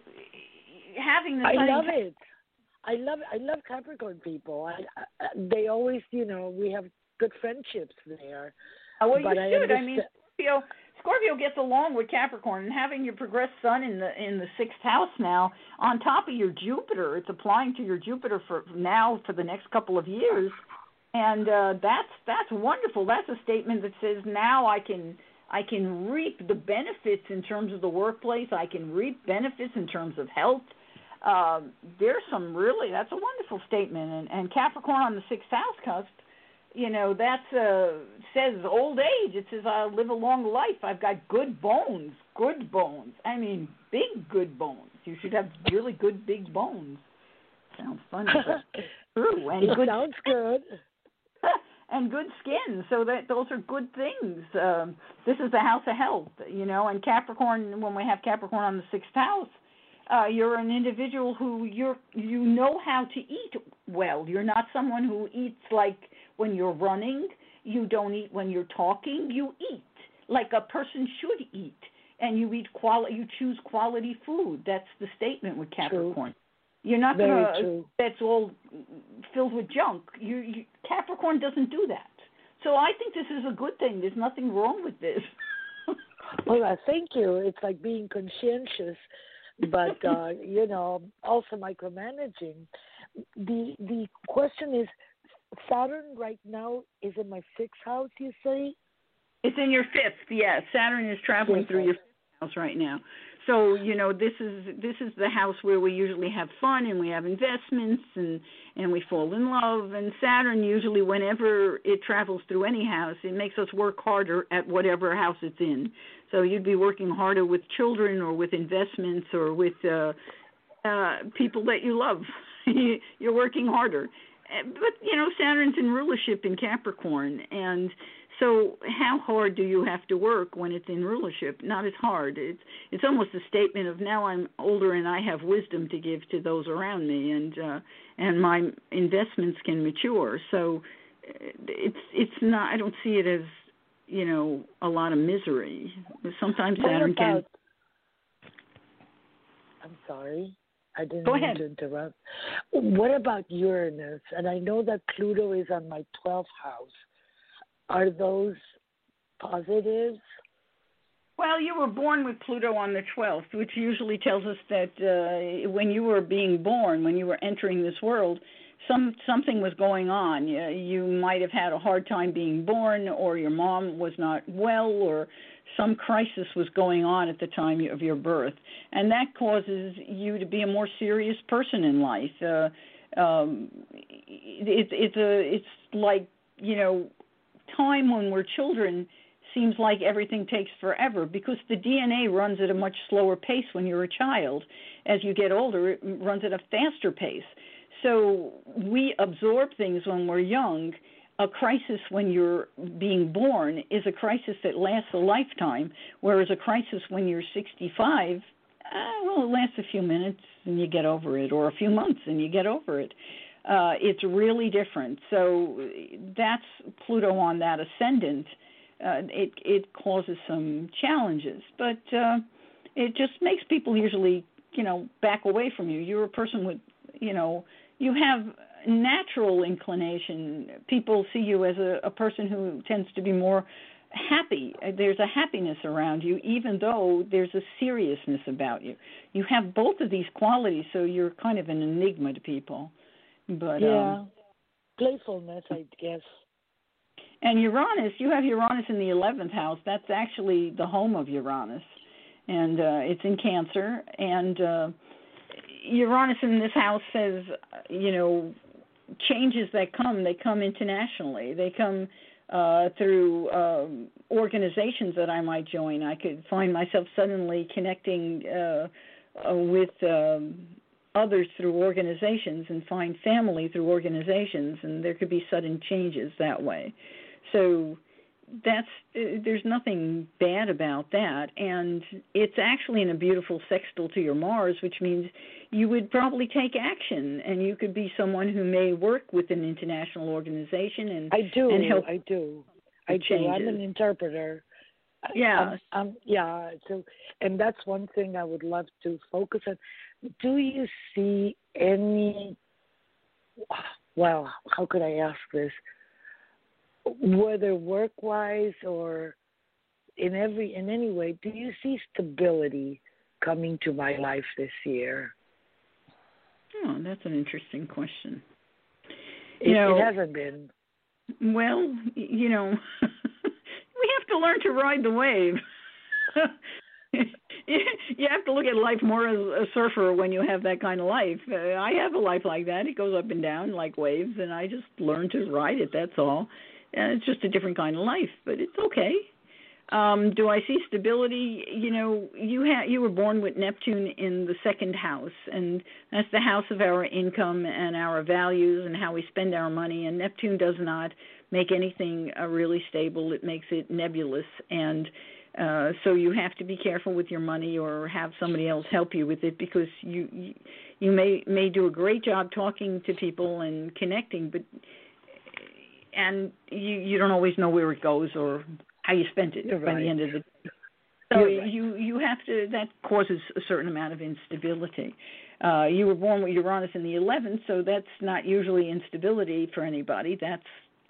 having the I love Cap- it. I love I love Capricorn people. I, I they always, you know, we have good friendships there. Oh, well, but you I should. I mean, understand- Scorpio gets along with Capricorn, and having your progressed Sun in the in the sixth house now, on top of your Jupiter, it's applying to your Jupiter for now for the next couple of years, and uh, that's that's wonderful. That's a statement that says now I can I can reap the benefits in terms of the workplace. I can reap benefits in terms of health. Um, there's some really that's a wonderful statement, and, and Capricorn on the sixth house cusp you know that's uh says old age. It says i'll live a long life. I've got good bones good bones. I mean big good bones. You should have really good big bones. Sounds funny but true. And it good sounds good. and good skin. So that those are good things. Um this is the house of health you know and capricorn when we have capricorn on the sixth house uh you're an individual who you're you know how to eat well. You're not someone who eats like when you're running you don't eat when you're talking you eat like a person should eat. And you eat quality you choose quality food. That's the statement with capricorn. You're not Very gonna true. that's all filled with junk. You, you capricorn doesn't do that. So i think this is a good thing. There's nothing wrong with this. Well, thank you. It's like being conscientious, but uh, you know, also micromanaging. The the question is, Saturn right now is in my sixth house. You say? It's in your fifth, yes. Saturn is traveling through your fifth house right now. so you know this is this is the house where we usually have fun and we have investments and and we fall in love and saturn usually whenever it travels through any house it makes us work harder at whatever house it's in so you'd be working harder with children or with investments or with uh uh people that you love you're working harder but you know saturn's in rulership in capricorn and so how hard do you have to work when it's in rulership? Not as hard. It's it's almost a statement of now I'm older and I have wisdom to give to those around me, and uh, and my investments can mature. So uh, it's it's not. I don't see it as you know a lot of misery. Sometimes Saturn about, can. I'm sorry. I didn't Go ahead. to interrupt. What about Uranus? And I know that Pluto is on my 12th house. Are those positives? Well, you were born with Pluto on the 12th, which usually tells us that uh, when you were being born, when you were entering this world, some something was going on. You, you might have had a hard time being born, or your mom was not well, or some crisis was going on at the time of your birth, and that causes you to be a more serious person in life. Uh, um, it, it's a it's like you know time when we're children seems like everything takes forever because the DNA runs at a much slower pace when you're a child. As you get older, it runs at a faster pace. So we absorb things when we're young. A crisis when you're being born is a crisis that lasts a lifetime, whereas a crisis when you're 65, uh, well, it lasts a few minutes and you get over it, or a few months and you get over it uh, it's really different. So that's Pluto on that ascendant. Uh, it it causes some challenges, but uh, it just makes people usually you know back away from you. You're a person with you know you have natural inclination. People see you as a, a person who tends to be more happy. There's a happiness around you, even though there's a seriousness about you. You have both of these qualities, so you're kind of an enigma to people. But yeah, um, playfulness, I guess. and Uranus, you have Uranus in the 11th house. That's actually the home of Uranus, and uh, it's in Cancer. And uh, Uranus in this house says, you know, changes that come, they come internationally. They come uh, through um, organizations that I might join. I could find myself suddenly connecting uh, uh, with. Um, others through organizations and find family through organizations and there could be sudden changes that way so that's there's nothing bad about that and it's actually in a beautiful sextile to your mars which means you would probably take action and you could be someone who may work with an international organization and I do. and help I do. I the do. I'm an interpreter. Yeah. I'm, yeah. So, and that's one thing I would love to focus on. Do you see any? Well, how could I ask this? Whether work-wise or in every in any way, do you see stability coming to my life this year? Oh that's an interesting question It, you know it hasn't been. Well, you know, we have to learn to ride the wave. you have to look at life more as a surfer when you have that kind of life. Uh, I have a life like that. It goes up and down like waves, and I just learn to ride it. That's all. And it's just a different kind of life, but it's okay. Um, do I see stability? You know, you ha- you were born with Neptune in the second house, and that's the house of our income and our values and how we spend our money. And Neptune does not make anything uh, really stable; it makes it nebulous. And uh, so you have to be careful with your money, or have somebody else help you with it, because you you, you may may do a great job talking to people and connecting, but and you you don't always know where it goes or how you spent it You're by right. the end of the day. so right. you you have to that causes a certain amount of instability. Uh, you were born with Uranus in the 11th, so that's not usually instability for anybody. That's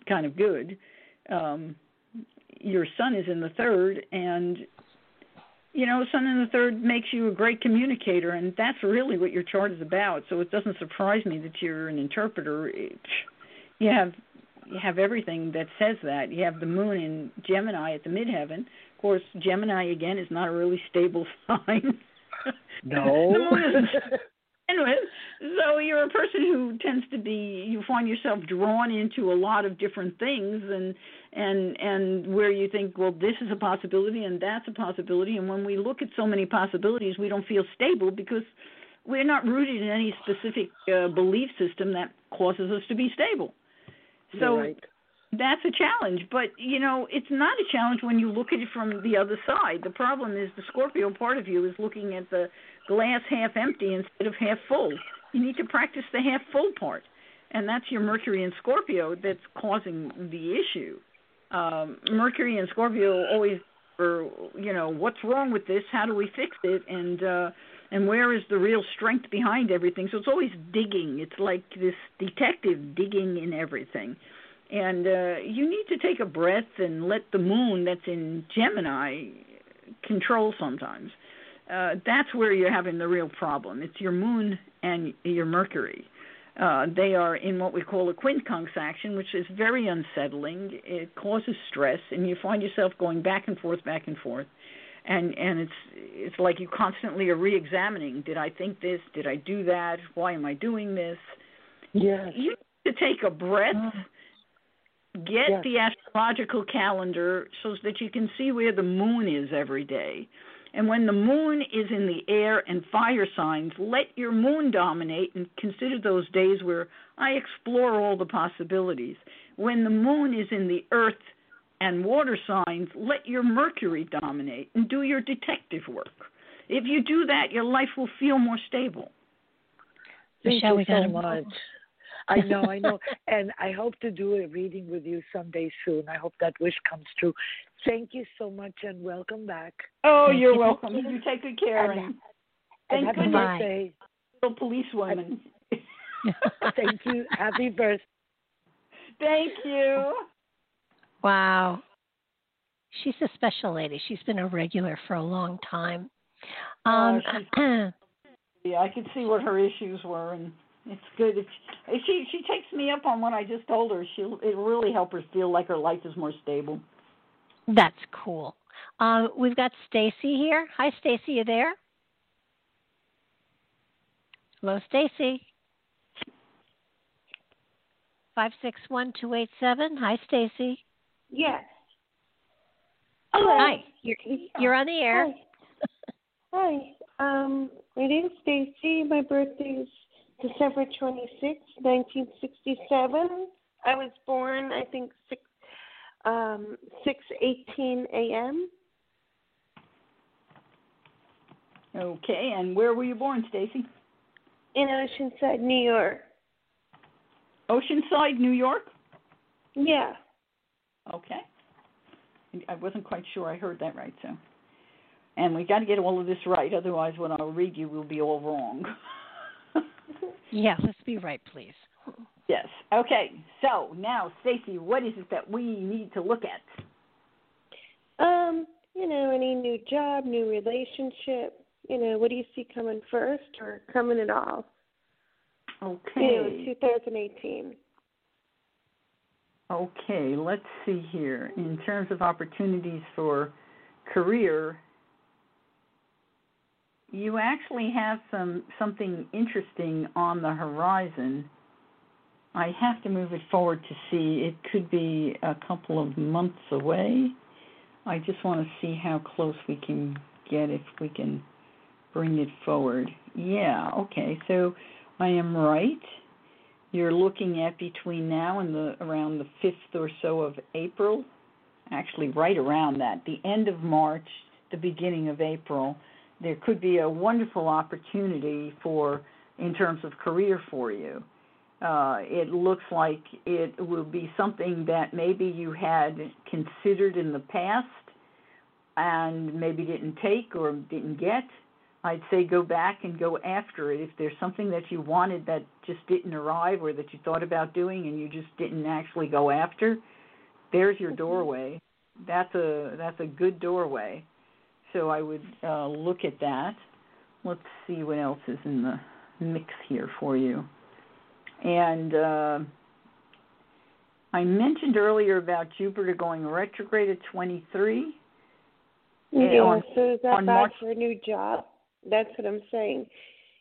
kind of good. Um, your sun is in the third, and you know, sun in the third makes you a great communicator, and that's really what your chart is about. So it doesn't surprise me that you're an interpreter. It, you have you have everything that says that. You have the moon in Gemini at the midheaven. Of course, Gemini again is not a really stable sign. No. the moon is anyway, so you're a person who tends to be you find yourself drawn into a lot of different things and and and where you think well this is a possibility and that's a possibility and when we look at so many possibilities we don't feel stable because we're not rooted in any specific uh, belief system that causes us to be stable so right. that's a challenge but you know it's not a challenge when you look at it from the other side. The problem is the scorpio part of you is looking at the glass half empty instead of half full. You need to practice the half full part and that's your mercury and scorpio that's causing the issue. Um mercury and scorpio always or you know what's wrong with this? How do we fix it? And uh and where is the real strength behind everything? So it's always digging. It's like this detective digging in everything. And uh you need to take a breath and let the moon that's in gemini control sometimes. Uh that's where you're having the real problem. It's your moon and your mercury. Uh they are in what we call a quincunx action which is very unsettling. It causes stress and you find yourself going back and forth back and forth and and it's it's like you constantly are re-examining did i think this? Did i do that? Why am i doing this? Yes. you need to take a breath mm-hmm. get Yes. the astrological calendar so that you can see where the moon is every day. And when the moon is in the air and fire signs let your moon dominate and consider those days where i explore all the possibilities. When the moon is in the earth and water signs, let your Mercury dominate and do your detective work. If you do that, your life will feel more stable. Thank Michele, you so much. I know, I know. And I hope to do a reading with you someday soon. I hope that wish comes true. Thank you so much and welcome back. Oh, Thank you're you. welcome. You take good care And- and And thank happy goodness Bye. birthday. little policewoman. Thank you. Happy birthday. Thank you. Wow. She's a special lady. She's been a regular for a long time. Um, Yeah, I could see what her issues were, and it's good. If if she she takes me up on what I just told her, she'll it really help her feel like her life is more stable. that's cool. Um, we've got Stacy here. Hi, Stacy. You there? Hello, Stacy. Five six one two eight seven. Hi, Stacy. Yes. Hi. You're you're on the air. Hi. Hi. Um, my name's Stacy. My birthday is December twenty sixth, 1967. I was born, I think, 6 um, 6:18 a.m. Okay, and where were you born, Stacy? in Oceanside, New York. Oceanside, New York. Yeah. Okay. I wasn't quite sure I heard that right, so. And we got to get all of this right, otherwise, what I'll read you we'll be all wrong. Yeah, let's be right, please. yes. Okay. So now, Stacy, what is it that we need to look at? Um, you know, any new job, new relationship, you know, what do you see coming first or coming at all? Okay. You know, 2018. Okay, let's see here. In terms of opportunities for career, you actually have some something interesting on the horizon. I have to move it forward to see. It could be a couple of months away. I just want to see how close we can get if we can bring it forward. Yeah, okay. So I am right. You're looking at between now and the around the 5th or so of April. Actually right around that, the end of March, the beginning of April, there could be a wonderful opportunity for in terms of career for you. Uh, it looks like it will be something that maybe you had considered in the past and maybe didn't take or didn't get. I'd say go back and go after it. If there's something that you wanted that just didn't arrive or that you thought about doing and you just didn't actually go after, there's your doorway. That's a that's a good doorway. So I would uh, look at that. Let's see what else is in the mix here for you. And uh, I mentioned earlier about Jupiter going retrograde at 23. Yeah, on- so is that on bad March- for a new job? That's what I'm saying.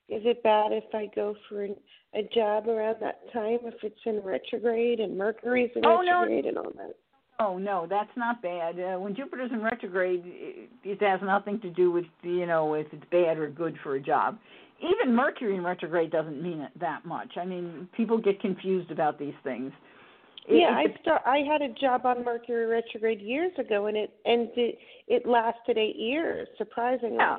Is it bad if I go for an, a job around that time if it's in retrograde and Mercury's in Oh, no. retrograde and all that? Oh no, that's not bad. Uh, when Jupiter's in retrograde, it, it has nothing to do with you know if it's bad or good for a job. Even Mercury in retrograde doesn't mean it that much. I mean, people get confused about these things. It- yeah, I start. I had a job on Mercury retrograde years ago, and it and it, it lasted eight years. Surprisingly. Yeah.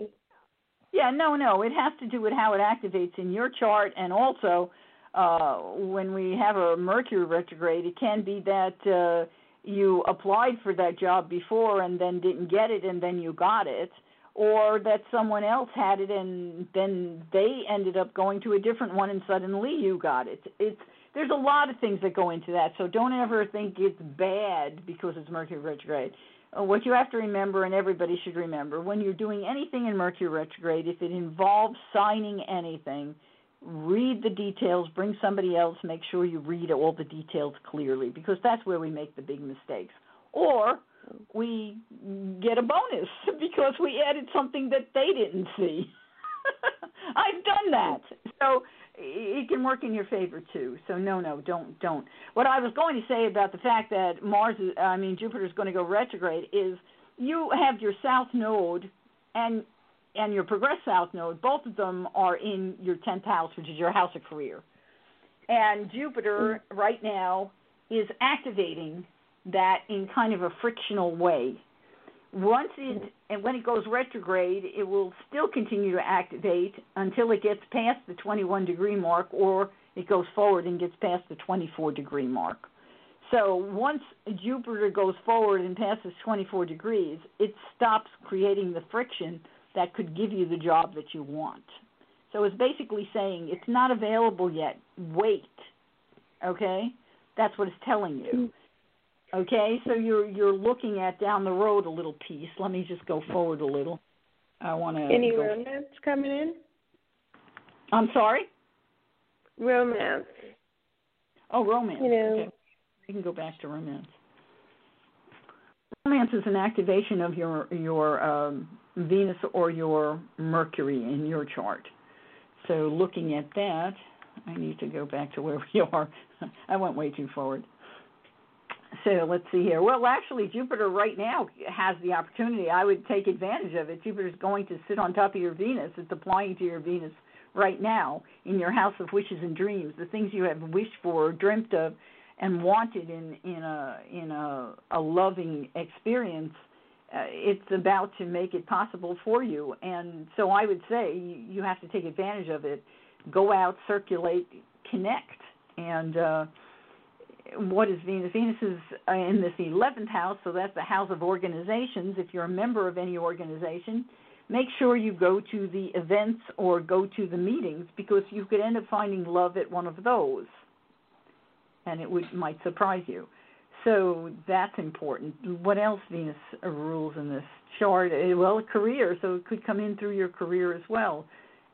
Yeah, no, no. It has to do with how it activates in your chart, and also uh, when we have a Mercury retrograde, it can be that uh, you applied for that job before and then didn't get it, and then you got it, or that someone else had it and then they ended up going to a different one, and suddenly you got it. It's there's a lot of things that go into that, so don't ever think it's bad because it's Mercury retrograde Uh, what you have to remember, and everybody should remember, when you're doing anything in Mercury retrograde, if it involves signing anything, read the details, bring somebody else, make sure you read all the details clearly, because that's where we make the big mistakes. Or we get a bonus because we added something that they didn't see. I've done that. So it can work in your favor too. So no, no, don't, don't. What I was going to say about the fact that Mars, is, I mean Jupiter is going to go retrograde is you have your South Node and and your progress South Node. Both of them are in your tenth house, which is your house of career. And Jupiter right now is activating that in kind of a frictional way. Once it and when it goes retrograde, it will still continue to activate until it gets past the 21 degree mark or it goes forward and gets past the 24 degree mark. So once Jupiter goes forward and passes 24 degrees, it stops creating the friction that could give you the job that you want. So it's basically saying it's not available yet. Wait. Okay? That's what it's telling you. Okay, so you're you're looking at down the road a little piece. Let me just go forward a little. I want to. Any go, romance coming in? I'm sorry. Romance. Oh, romance. You know. Okay. We can go back to romance. Romance is an activation of your your um, Venus or your Mercury in your chart. So looking at that, I need to go back to where we are. I went way too forward. So let's see here. Well, actually, Jupiter right now has the opportunity. I would take advantage of it. Jupiter's going to sit on top of your Venus. It's applying to your Venus right now in your house of wishes and dreams. The things you have wished for, or dreamt of, and wanted in in a in a, a loving experience. Uh, it's about to make it possible for you, and so I would say you, you have to take advantage of it. Go out, circulate, connect, and. uh what is Venus? Venus is uh, in this 11th house, so that's the house of organizations. If you're a member of any organization, make sure you go to the events or go to the meetings because you could end up finding love at one of those, and it would might surprise you. So that's important. What else Venus rules in this chart? Uh, Well, career, so it could come in through your career as well.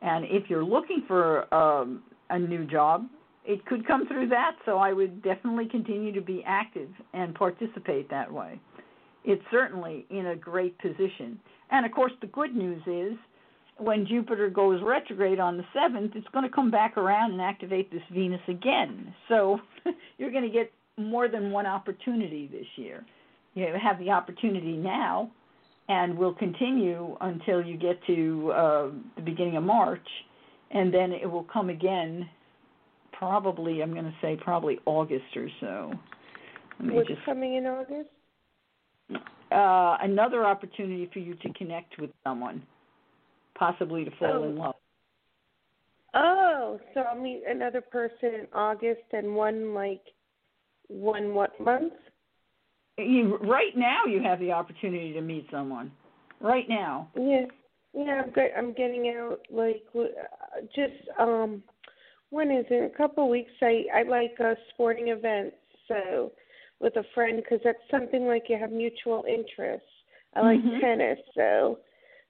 And if you're looking for um, a new job, it could come through that. So I would definitely continue to be active and participate that way. It's certainly in a great position. And of course, the good news is when Jupiter goes retrograde on the 7th, it's going to come back around and activate this Venus again. So you're going to get more than one opportunity this year. You have the opportunity now, and will continue until you get to uh, the beginning of March, and then it will come again probably I'm going to say probably August or so. What's just coming in August? uh another opportunity for you to connect with someone, possibly to fall Oh. in love. Oh, so I'll meet another person in August and one like one what month? You, right now, you have the opportunity to meet someone. Right now. Yeah, yeah. I'm good. I'm getting out like uh, just um, when is it? In a couple of weeks. I I like uh, sporting events. So with a friend because that's something like you have mutual interests. I like Mhm. tennis, so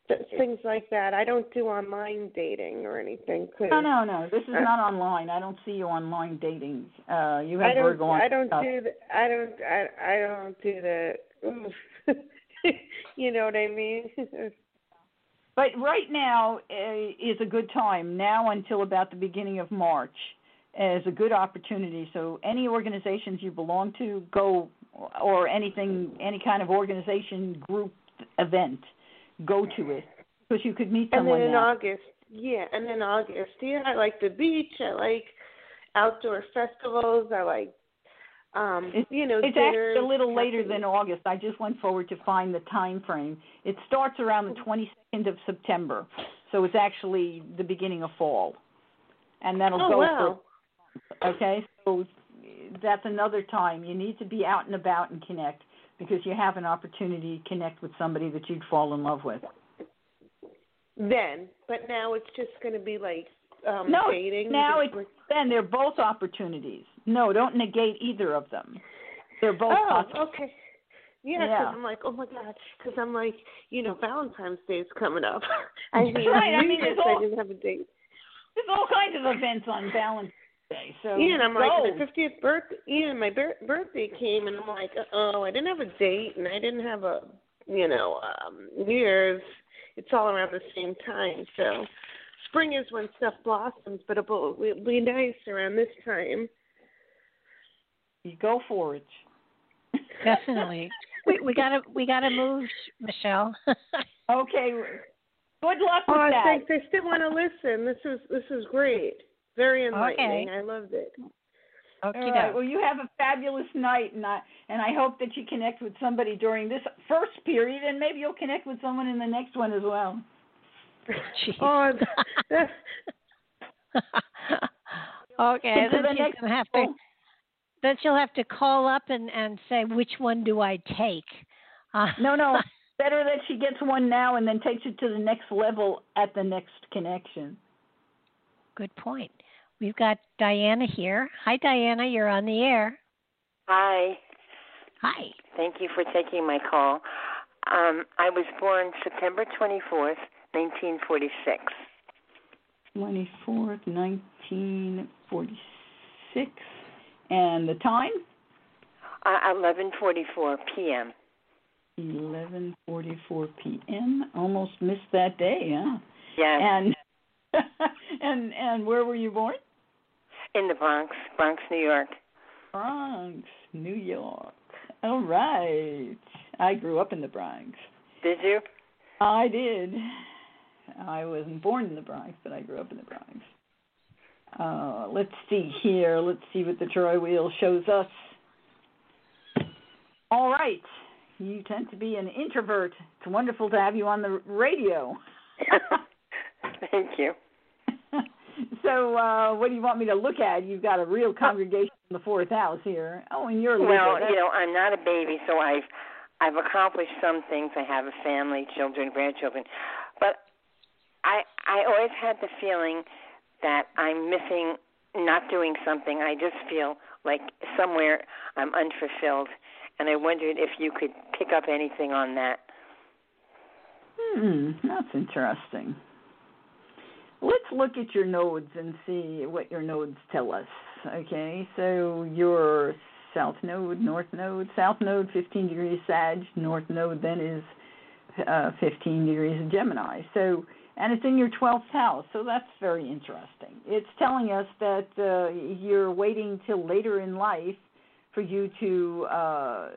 th- things like that. I don't do online dating or anything. 'cause No, no, no. This is Uh, not online. I don't see you online dating. Uh, you I have don't. Virgo I don't stuff. do. The, I don't. I. I don't do that. you know what I mean? but right now uh, is a good time. Now until about the beginning of March is a good opportunity. So any organizations you belong to, go or anything, any kind of organization, group, event, go to it because you could meet someone. And then in now. August, yeah, and then August, yeah, I like the beach. I like outdoor festivals. I like, um, It's, you know, it's dinners, actually a little later than August. I just went forward to find the time frame. It starts around the 22nd of September, so it's actually the beginning of fall, and that'll Oh go wow! for okay. So that's another time you need to be out and about and connect because you have an opportunity to connect with somebody that you'd fall in love with. Then, but now it's just going to be like um no, dating. now it's then they're both opportunities. No, don't negate either of them. They're both oh, possible. okay. Yeah, 'cause Yeah. I'm like, oh my god, because I'm like, you know, Valentine's Day is coming up. I mean, Right, I mean, there's all- I didn't have a date. There's all kinds of events on Valentine's Day. So yeah, and I'm like, my 50th birthday. Yeah, my bir- birthday came, and I'm like, oh, I didn't have a date, and I didn't have a, you know, um, New Year's. It's all around the same time. So, spring is when stuff blossoms, but it'll it'll be nice around this time. You go for it. Definitely. we we gotta we gotta move, Michele. Okay. Good luck with Oh, that. thanks. I still want to listen. This is this is great. Very enlightening. Okay. I loved it. Okay. All right. Well, you have a fabulous night, and I and I hope that you connect with somebody during this first period, and maybe you'll connect with someone in the next one as well. Oh, that, okay, To then the she's next gonna have to. Then she'll have to call up and and say which one do I take. Uh, No, no. Better that she gets one now and then takes it to the next level at the next connection. Good point. We've got Diana here. Hi, Diana. You're on the air. Hi. Hi. Thank you for taking my call. Um, I was born September 24th, 1946. Twenty fourth, nineteen forty six, and the time Uh, 11:44 p.m. eleven forty four p.m. Almost missed that day, huh? Yes. And and and where were you born? In the Bronx, Bronx, New York. Bronx, New York. All right. I grew up in the Bronx. Did you? I did. I wasn't born in the Bronx, but I grew up in the Bronx. Uh, let's see here. Let's see what the tri-wheel shows us. All right. You tend to be an introvert. It's wonderful to have you on the radio. Thank you. so, uh, what do you want me to look at? You've got a real congregation in the fourth house here. Oh, and you're Well, Libra. you know, I'm not a baby, so I've I've accomplished some things. I have a family, children, grandchildren, but I I always had the feeling that I'm missing, not doing something. I just feel like somewhere I'm unfulfilled, and I wondered if you could pick up anything on that. Hmm, that's interesting. Let's look at your nodes and see what your nodes tell us. Okay, so your south node, north node, south node 15 degrees Sag, north node then is uh, 15 degrees of Gemini. So, and it's in your 12th house, so that's very interesting. It's telling us that uh, you're waiting till later in life for you to uh,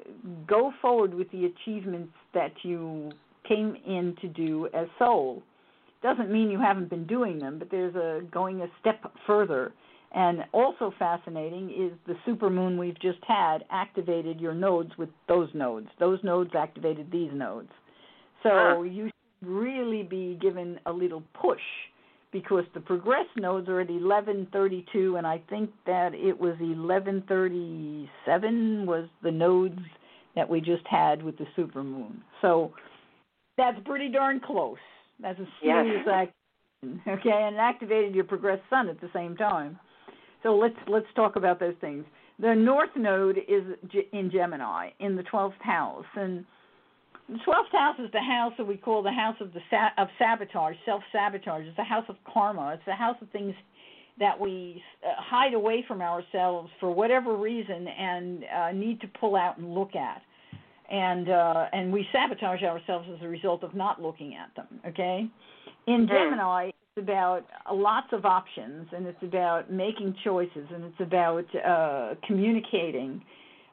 go forward with the achievements that you came in to do as soul. Doesn't mean you haven't been doing them, but there's a going a step further. And also fascinating is the supermoon we've just had activated your nodes with those nodes. Those nodes activated these nodes. So you really be given a little push because the progress nodes are at 1132 and I think that it was 1137 was the nodes that we just had with the supermoon. So that's pretty darn close. That's a Yes. serious action. Okay, and it activated your progressed sun at the same time. So let's let's talk about those things. The north node is in Gemini in the 12th house and the 12th house is the house that we call the house of the sa- of sabotage, self-sabotage. It's the house of karma. It's the house of things that we uh, hide away from ourselves for whatever reason and uh, need to pull out and look at. and uh, and we sabotage ourselves as a result of not looking at them. Okay, in Mm-hmm. Gemini, it's about lots of options, and it's about making choices, and it's about uh, communicating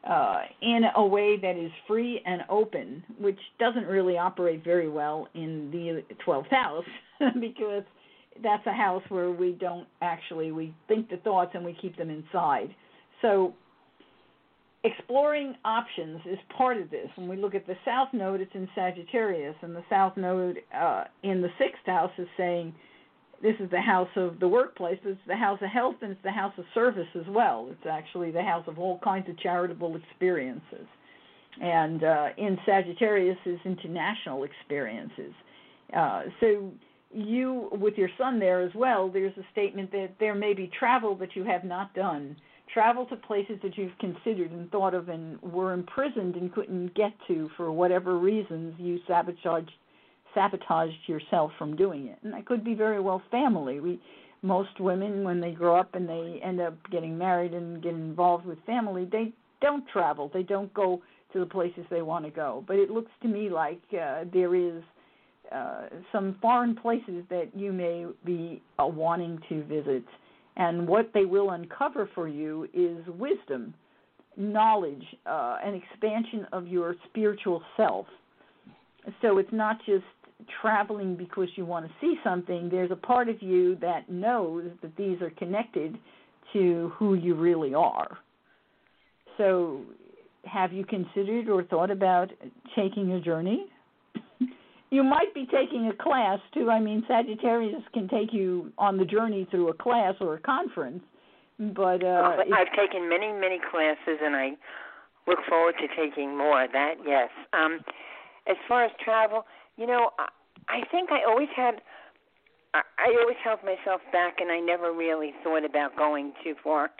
uh, in a way that is free and open, which doesn't really operate very well in the 12th house because that's a house where we don't actually we think the thoughts and we keep them inside. So exploring options is part of this. When we look at the south node, it's in Sagittarius, and the south node uh, in the sixth house is saying this is the house of the workplace, but it's the house of health and it's the house of service as well. It's actually the house of all kinds of charitable experiences. And uh, in Sagittarius is international experiences. Uh, so you, with your sun there as well, there's a statement that there may be travel that you have not done travel to places that you've considered and thought of and were imprisoned and couldn't get to for whatever reasons you sabotaged sabotaged yourself from doing it. And that could be very well family. We most women when they grow up and they end up getting married and get involved with family they don't travel. They don't go to the places they want to go. But it looks to me like uh, there is uh, some foreign places that you may be uh, wanting to visit. And what they will uncover for you is wisdom, knowledge, uh, an expansion of your spiritual self. So it's not just traveling because you want to see something. There's a part of you that knows that these are connected to who you really are. So, have you considered or thought about taking a journey? you might be taking a class too. I mean, Sagittarius can take you on the journey through a class or a conference, but uh, Oh, I've taken many, many classes, and I look forward to taking more. That yes. Um, as far as travel, you know, I, I think I always had. I, I always held myself back, and I never really thought about going too far.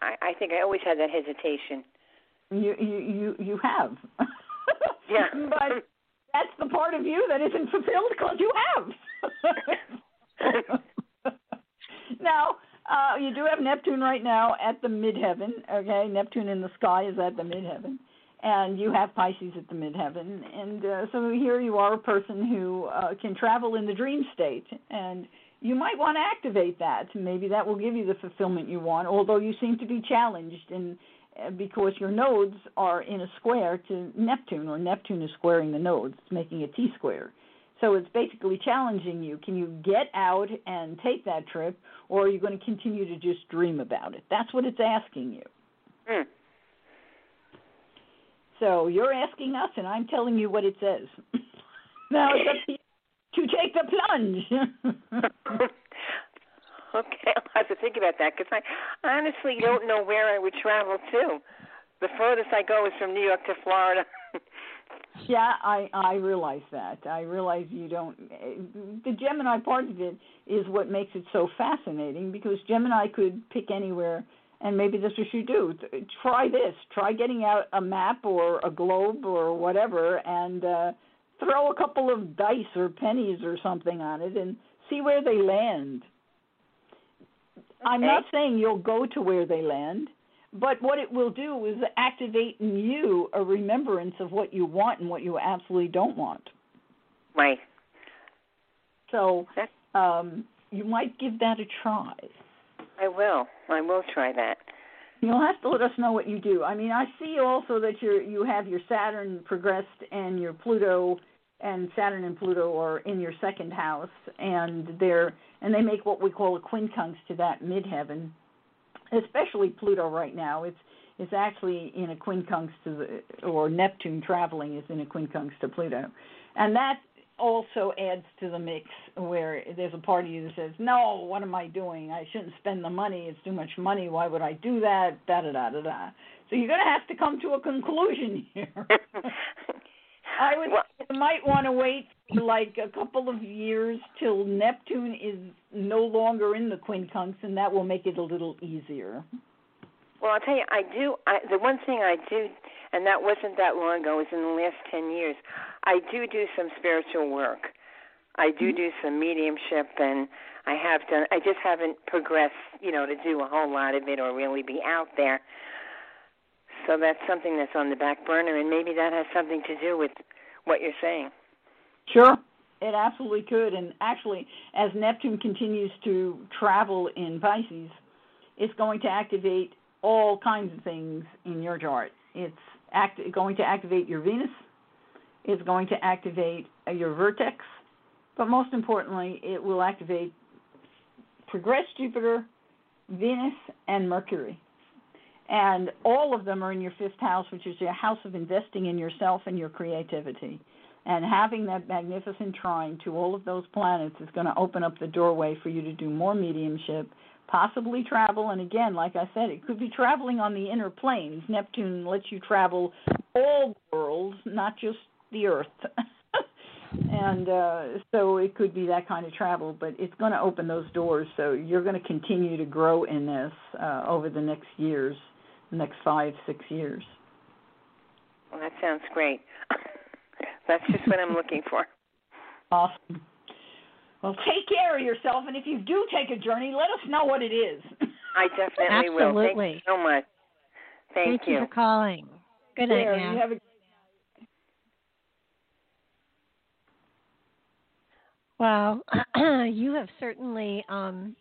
I, I think I always had that hesitation. you you you you have. Yeah. but that's the part of you that isn't fulfilled because you have. now, uh, you do have Neptune right now at the midheaven. Okay, Neptune in the sky is at the midheaven, and you have Pisces at the midheaven. And uh, so here you are, a person who uh, can travel in the dream state, and you might want to activate that. Maybe that will give you the fulfillment you want. Although you seem to be challenged in uh, because your nodes are in a square to Neptune, or Neptune is squaring the nodes, it's making a T square. So it's basically challenging you. Can you get out and take that trip, or are you going to continue to just dream about it? That's what it's asking you. Hmm. So you're asking us, and I'm telling you what it says. now it's up to you to take the plunge. Okay, I'll have to think about that because I honestly don't know where I would travel to. The furthest I go is from New York to Florida. Yeah, I I realize that. I realize you don't. The Gemini part of it is what makes it so fascinating because Gemini could pick anywhere, and maybe that's what you do. Try this. Try getting out a map or a globe or whatever, and uh, throw a couple of dice or pennies or something on it, and see where they land. I'm not saying you'll go to where they land, but what it will do is activate in you a remembrance of what you want and what you absolutely don't want. Right. So um, you might give that a try. I will. I will try that. You'll have to let us know what you do. I mean, I see also that you you have your Saturn progressed and your Pluto and Saturn and Pluto are in your second house, and they're and they make what we call a quincunx to that midheaven. Especially Pluto right now, it's it's actually in a quincunx to the or Neptune traveling is in a quincunx to Pluto, and that also adds to the mix where there's a party that says, "No, what am I doing? I shouldn't spend the money. It's too much money. Why would I do that?" Da da da da da. So you're going to have to come to a conclusion here. I would you might want to wait for like a couple of years till Neptune is no longer in the quincunx, and that will make it a little easier. Well, I'll tell you, I do. I, the one thing I do, and that wasn't that long ago, was in the last ten years. I do do some spiritual work. I do mm-hmm. do some mediumship, and I have done. I just haven't progressed, you know, to do a whole lot of it or really be out there. So that's something that's on the back burner, and maybe that has something to do with what you're saying. Sure. It absolutely could. And actually, as Neptune continues to travel in Pisces, it's going to activate all kinds of things in your chart. It's act- going to activate your Venus, it's going to activate uh, your vertex, but most importantly, it will activate progress Jupiter, Venus, and Mercury. And all of them are in your fifth house, which is your house of investing in yourself and your creativity. And having that magnificent trine to all of those planets is going to open up the doorway for you to do more mediumship, possibly travel. And again, like I said, it could be traveling on the inner planes. Neptune lets you travel all worlds, not just the Earth. and uh, so it could be that kind of travel, but it's going to open those doors. So you're going to continue to grow in this uh, over the next years, the next five, six years. Well, that sounds great. That's just what I'm looking for. Awesome. Well, take care of yourself, and if you do take a journey, let us know what it is. I definitely Absolutely. will. Thank you so much. Thank, you. for calling. Good night, There, now. you have a Well, you have certainly um,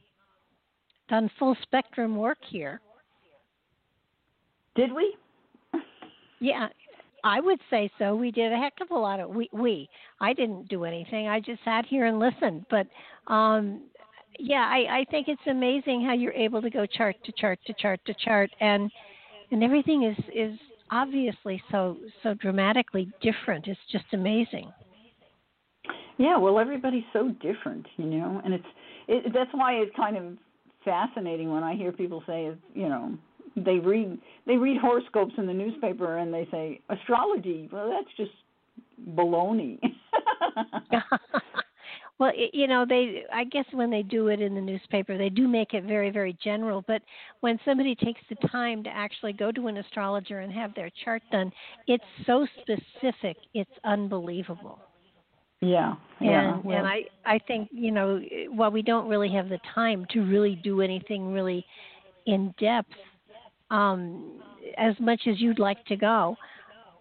done full spectrum work here. Did we? Yeah, I would say so. We did a heck of a lot of we. We. I didn't do anything. I just sat here and listened. But um, yeah, I, I think it's amazing how you're able to go chart to chart to chart to chart, and and everything is is obviously so so dramatically different. It's just amazing. Yeah, well, everybody's so different, you know, and it's it, that's why it's kind of fascinating when I hear people say, you know, they read they read horoscopes in the newspaper and they say astrology. Well, that's just baloney. well, it, you know, they I guess when they do it in the newspaper, they do make it very very general, but when somebody takes the time to actually go to an astrologer and have their chart done, it's so specific, it's unbelievable. Yeah, yeah. and well, and I I think you know while we don't really have the time to really do anything really in depth, um, as much as you'd like to go,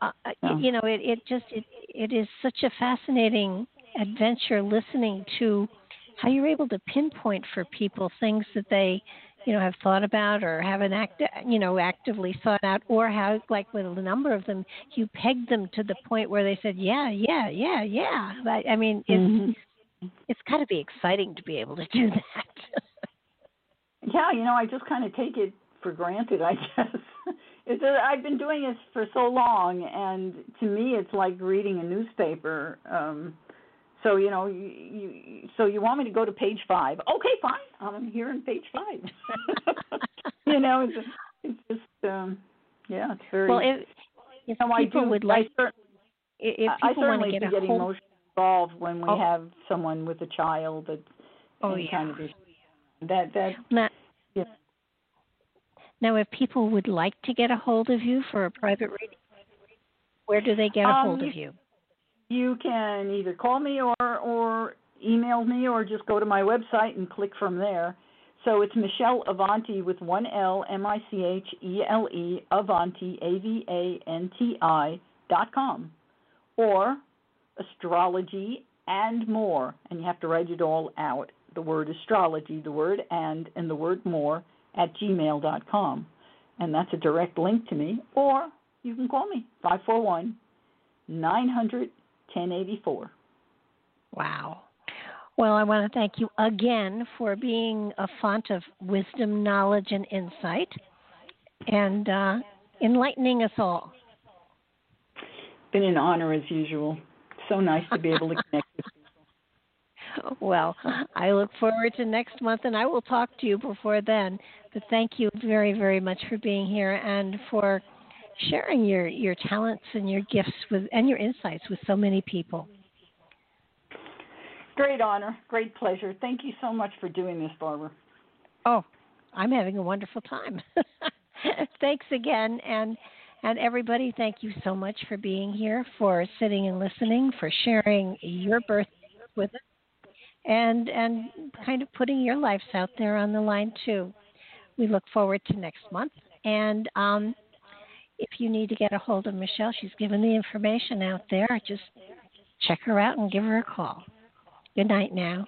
uh, Yeah. you know it it just it it is such a fascinating adventure listening to how you're able to pinpoint for people things that they you know have thought about or haven't act you know actively thought out or how like with a number of them you pegged them to the point where they said yeah yeah yeah yeah I, I mean it's Mhm. it's got to be exciting to be able to do that yeah, you know, I just kind of take it for granted, I guess. it's a, I've been doing this for so long, and to me, it's like reading a newspaper. Um, so you know, you, you so you want me to go to page five? Okay, fine. I'm here in page five. you know, it's it's just um, yeah, it's very. well if if no, I people do. would like I, if people want certainly to get get emotionally involved when we Oh. have someone with a child that Oh, any yeah. kind of issue. That that now, Yeah. now if people would like to get a hold of you for a private reading where do they get a Um, hold you- of you you can either call me or or email me or just go to my website and click from there. So it's Michele Avanti with one L M I C H E L E Avanti A V A N T I dot com or astrology and more and you have to write it all out. The word astrology, the word and and the word more at gmail dot com. And that's a direct link to me. Or you can call me five four one nine hundred 1084. Wow. Well, I want to thank you again for being a font of wisdom, knowledge, and insight, and uh, enlightening us all. Been an honor as usual. So nice to be able to connect with you. Well, I look forward to next month, and I will talk to you before then. But thank you very, very much for being here and for sharing your, your talents and your gifts with and your insights with so many people. Great honor, great pleasure. Thank you so much for doing this, Barbara. Oh, I'm having a wonderful time. Thanks again, and and everybody, thank you so much for being here, for sitting and listening, for sharing your birth with us, and and kind of putting your lives out there on the line too. We look forward to next month, and um, if you need to get a hold of Michele, she's given the information out there. Just check her out and give her a call. Good night now.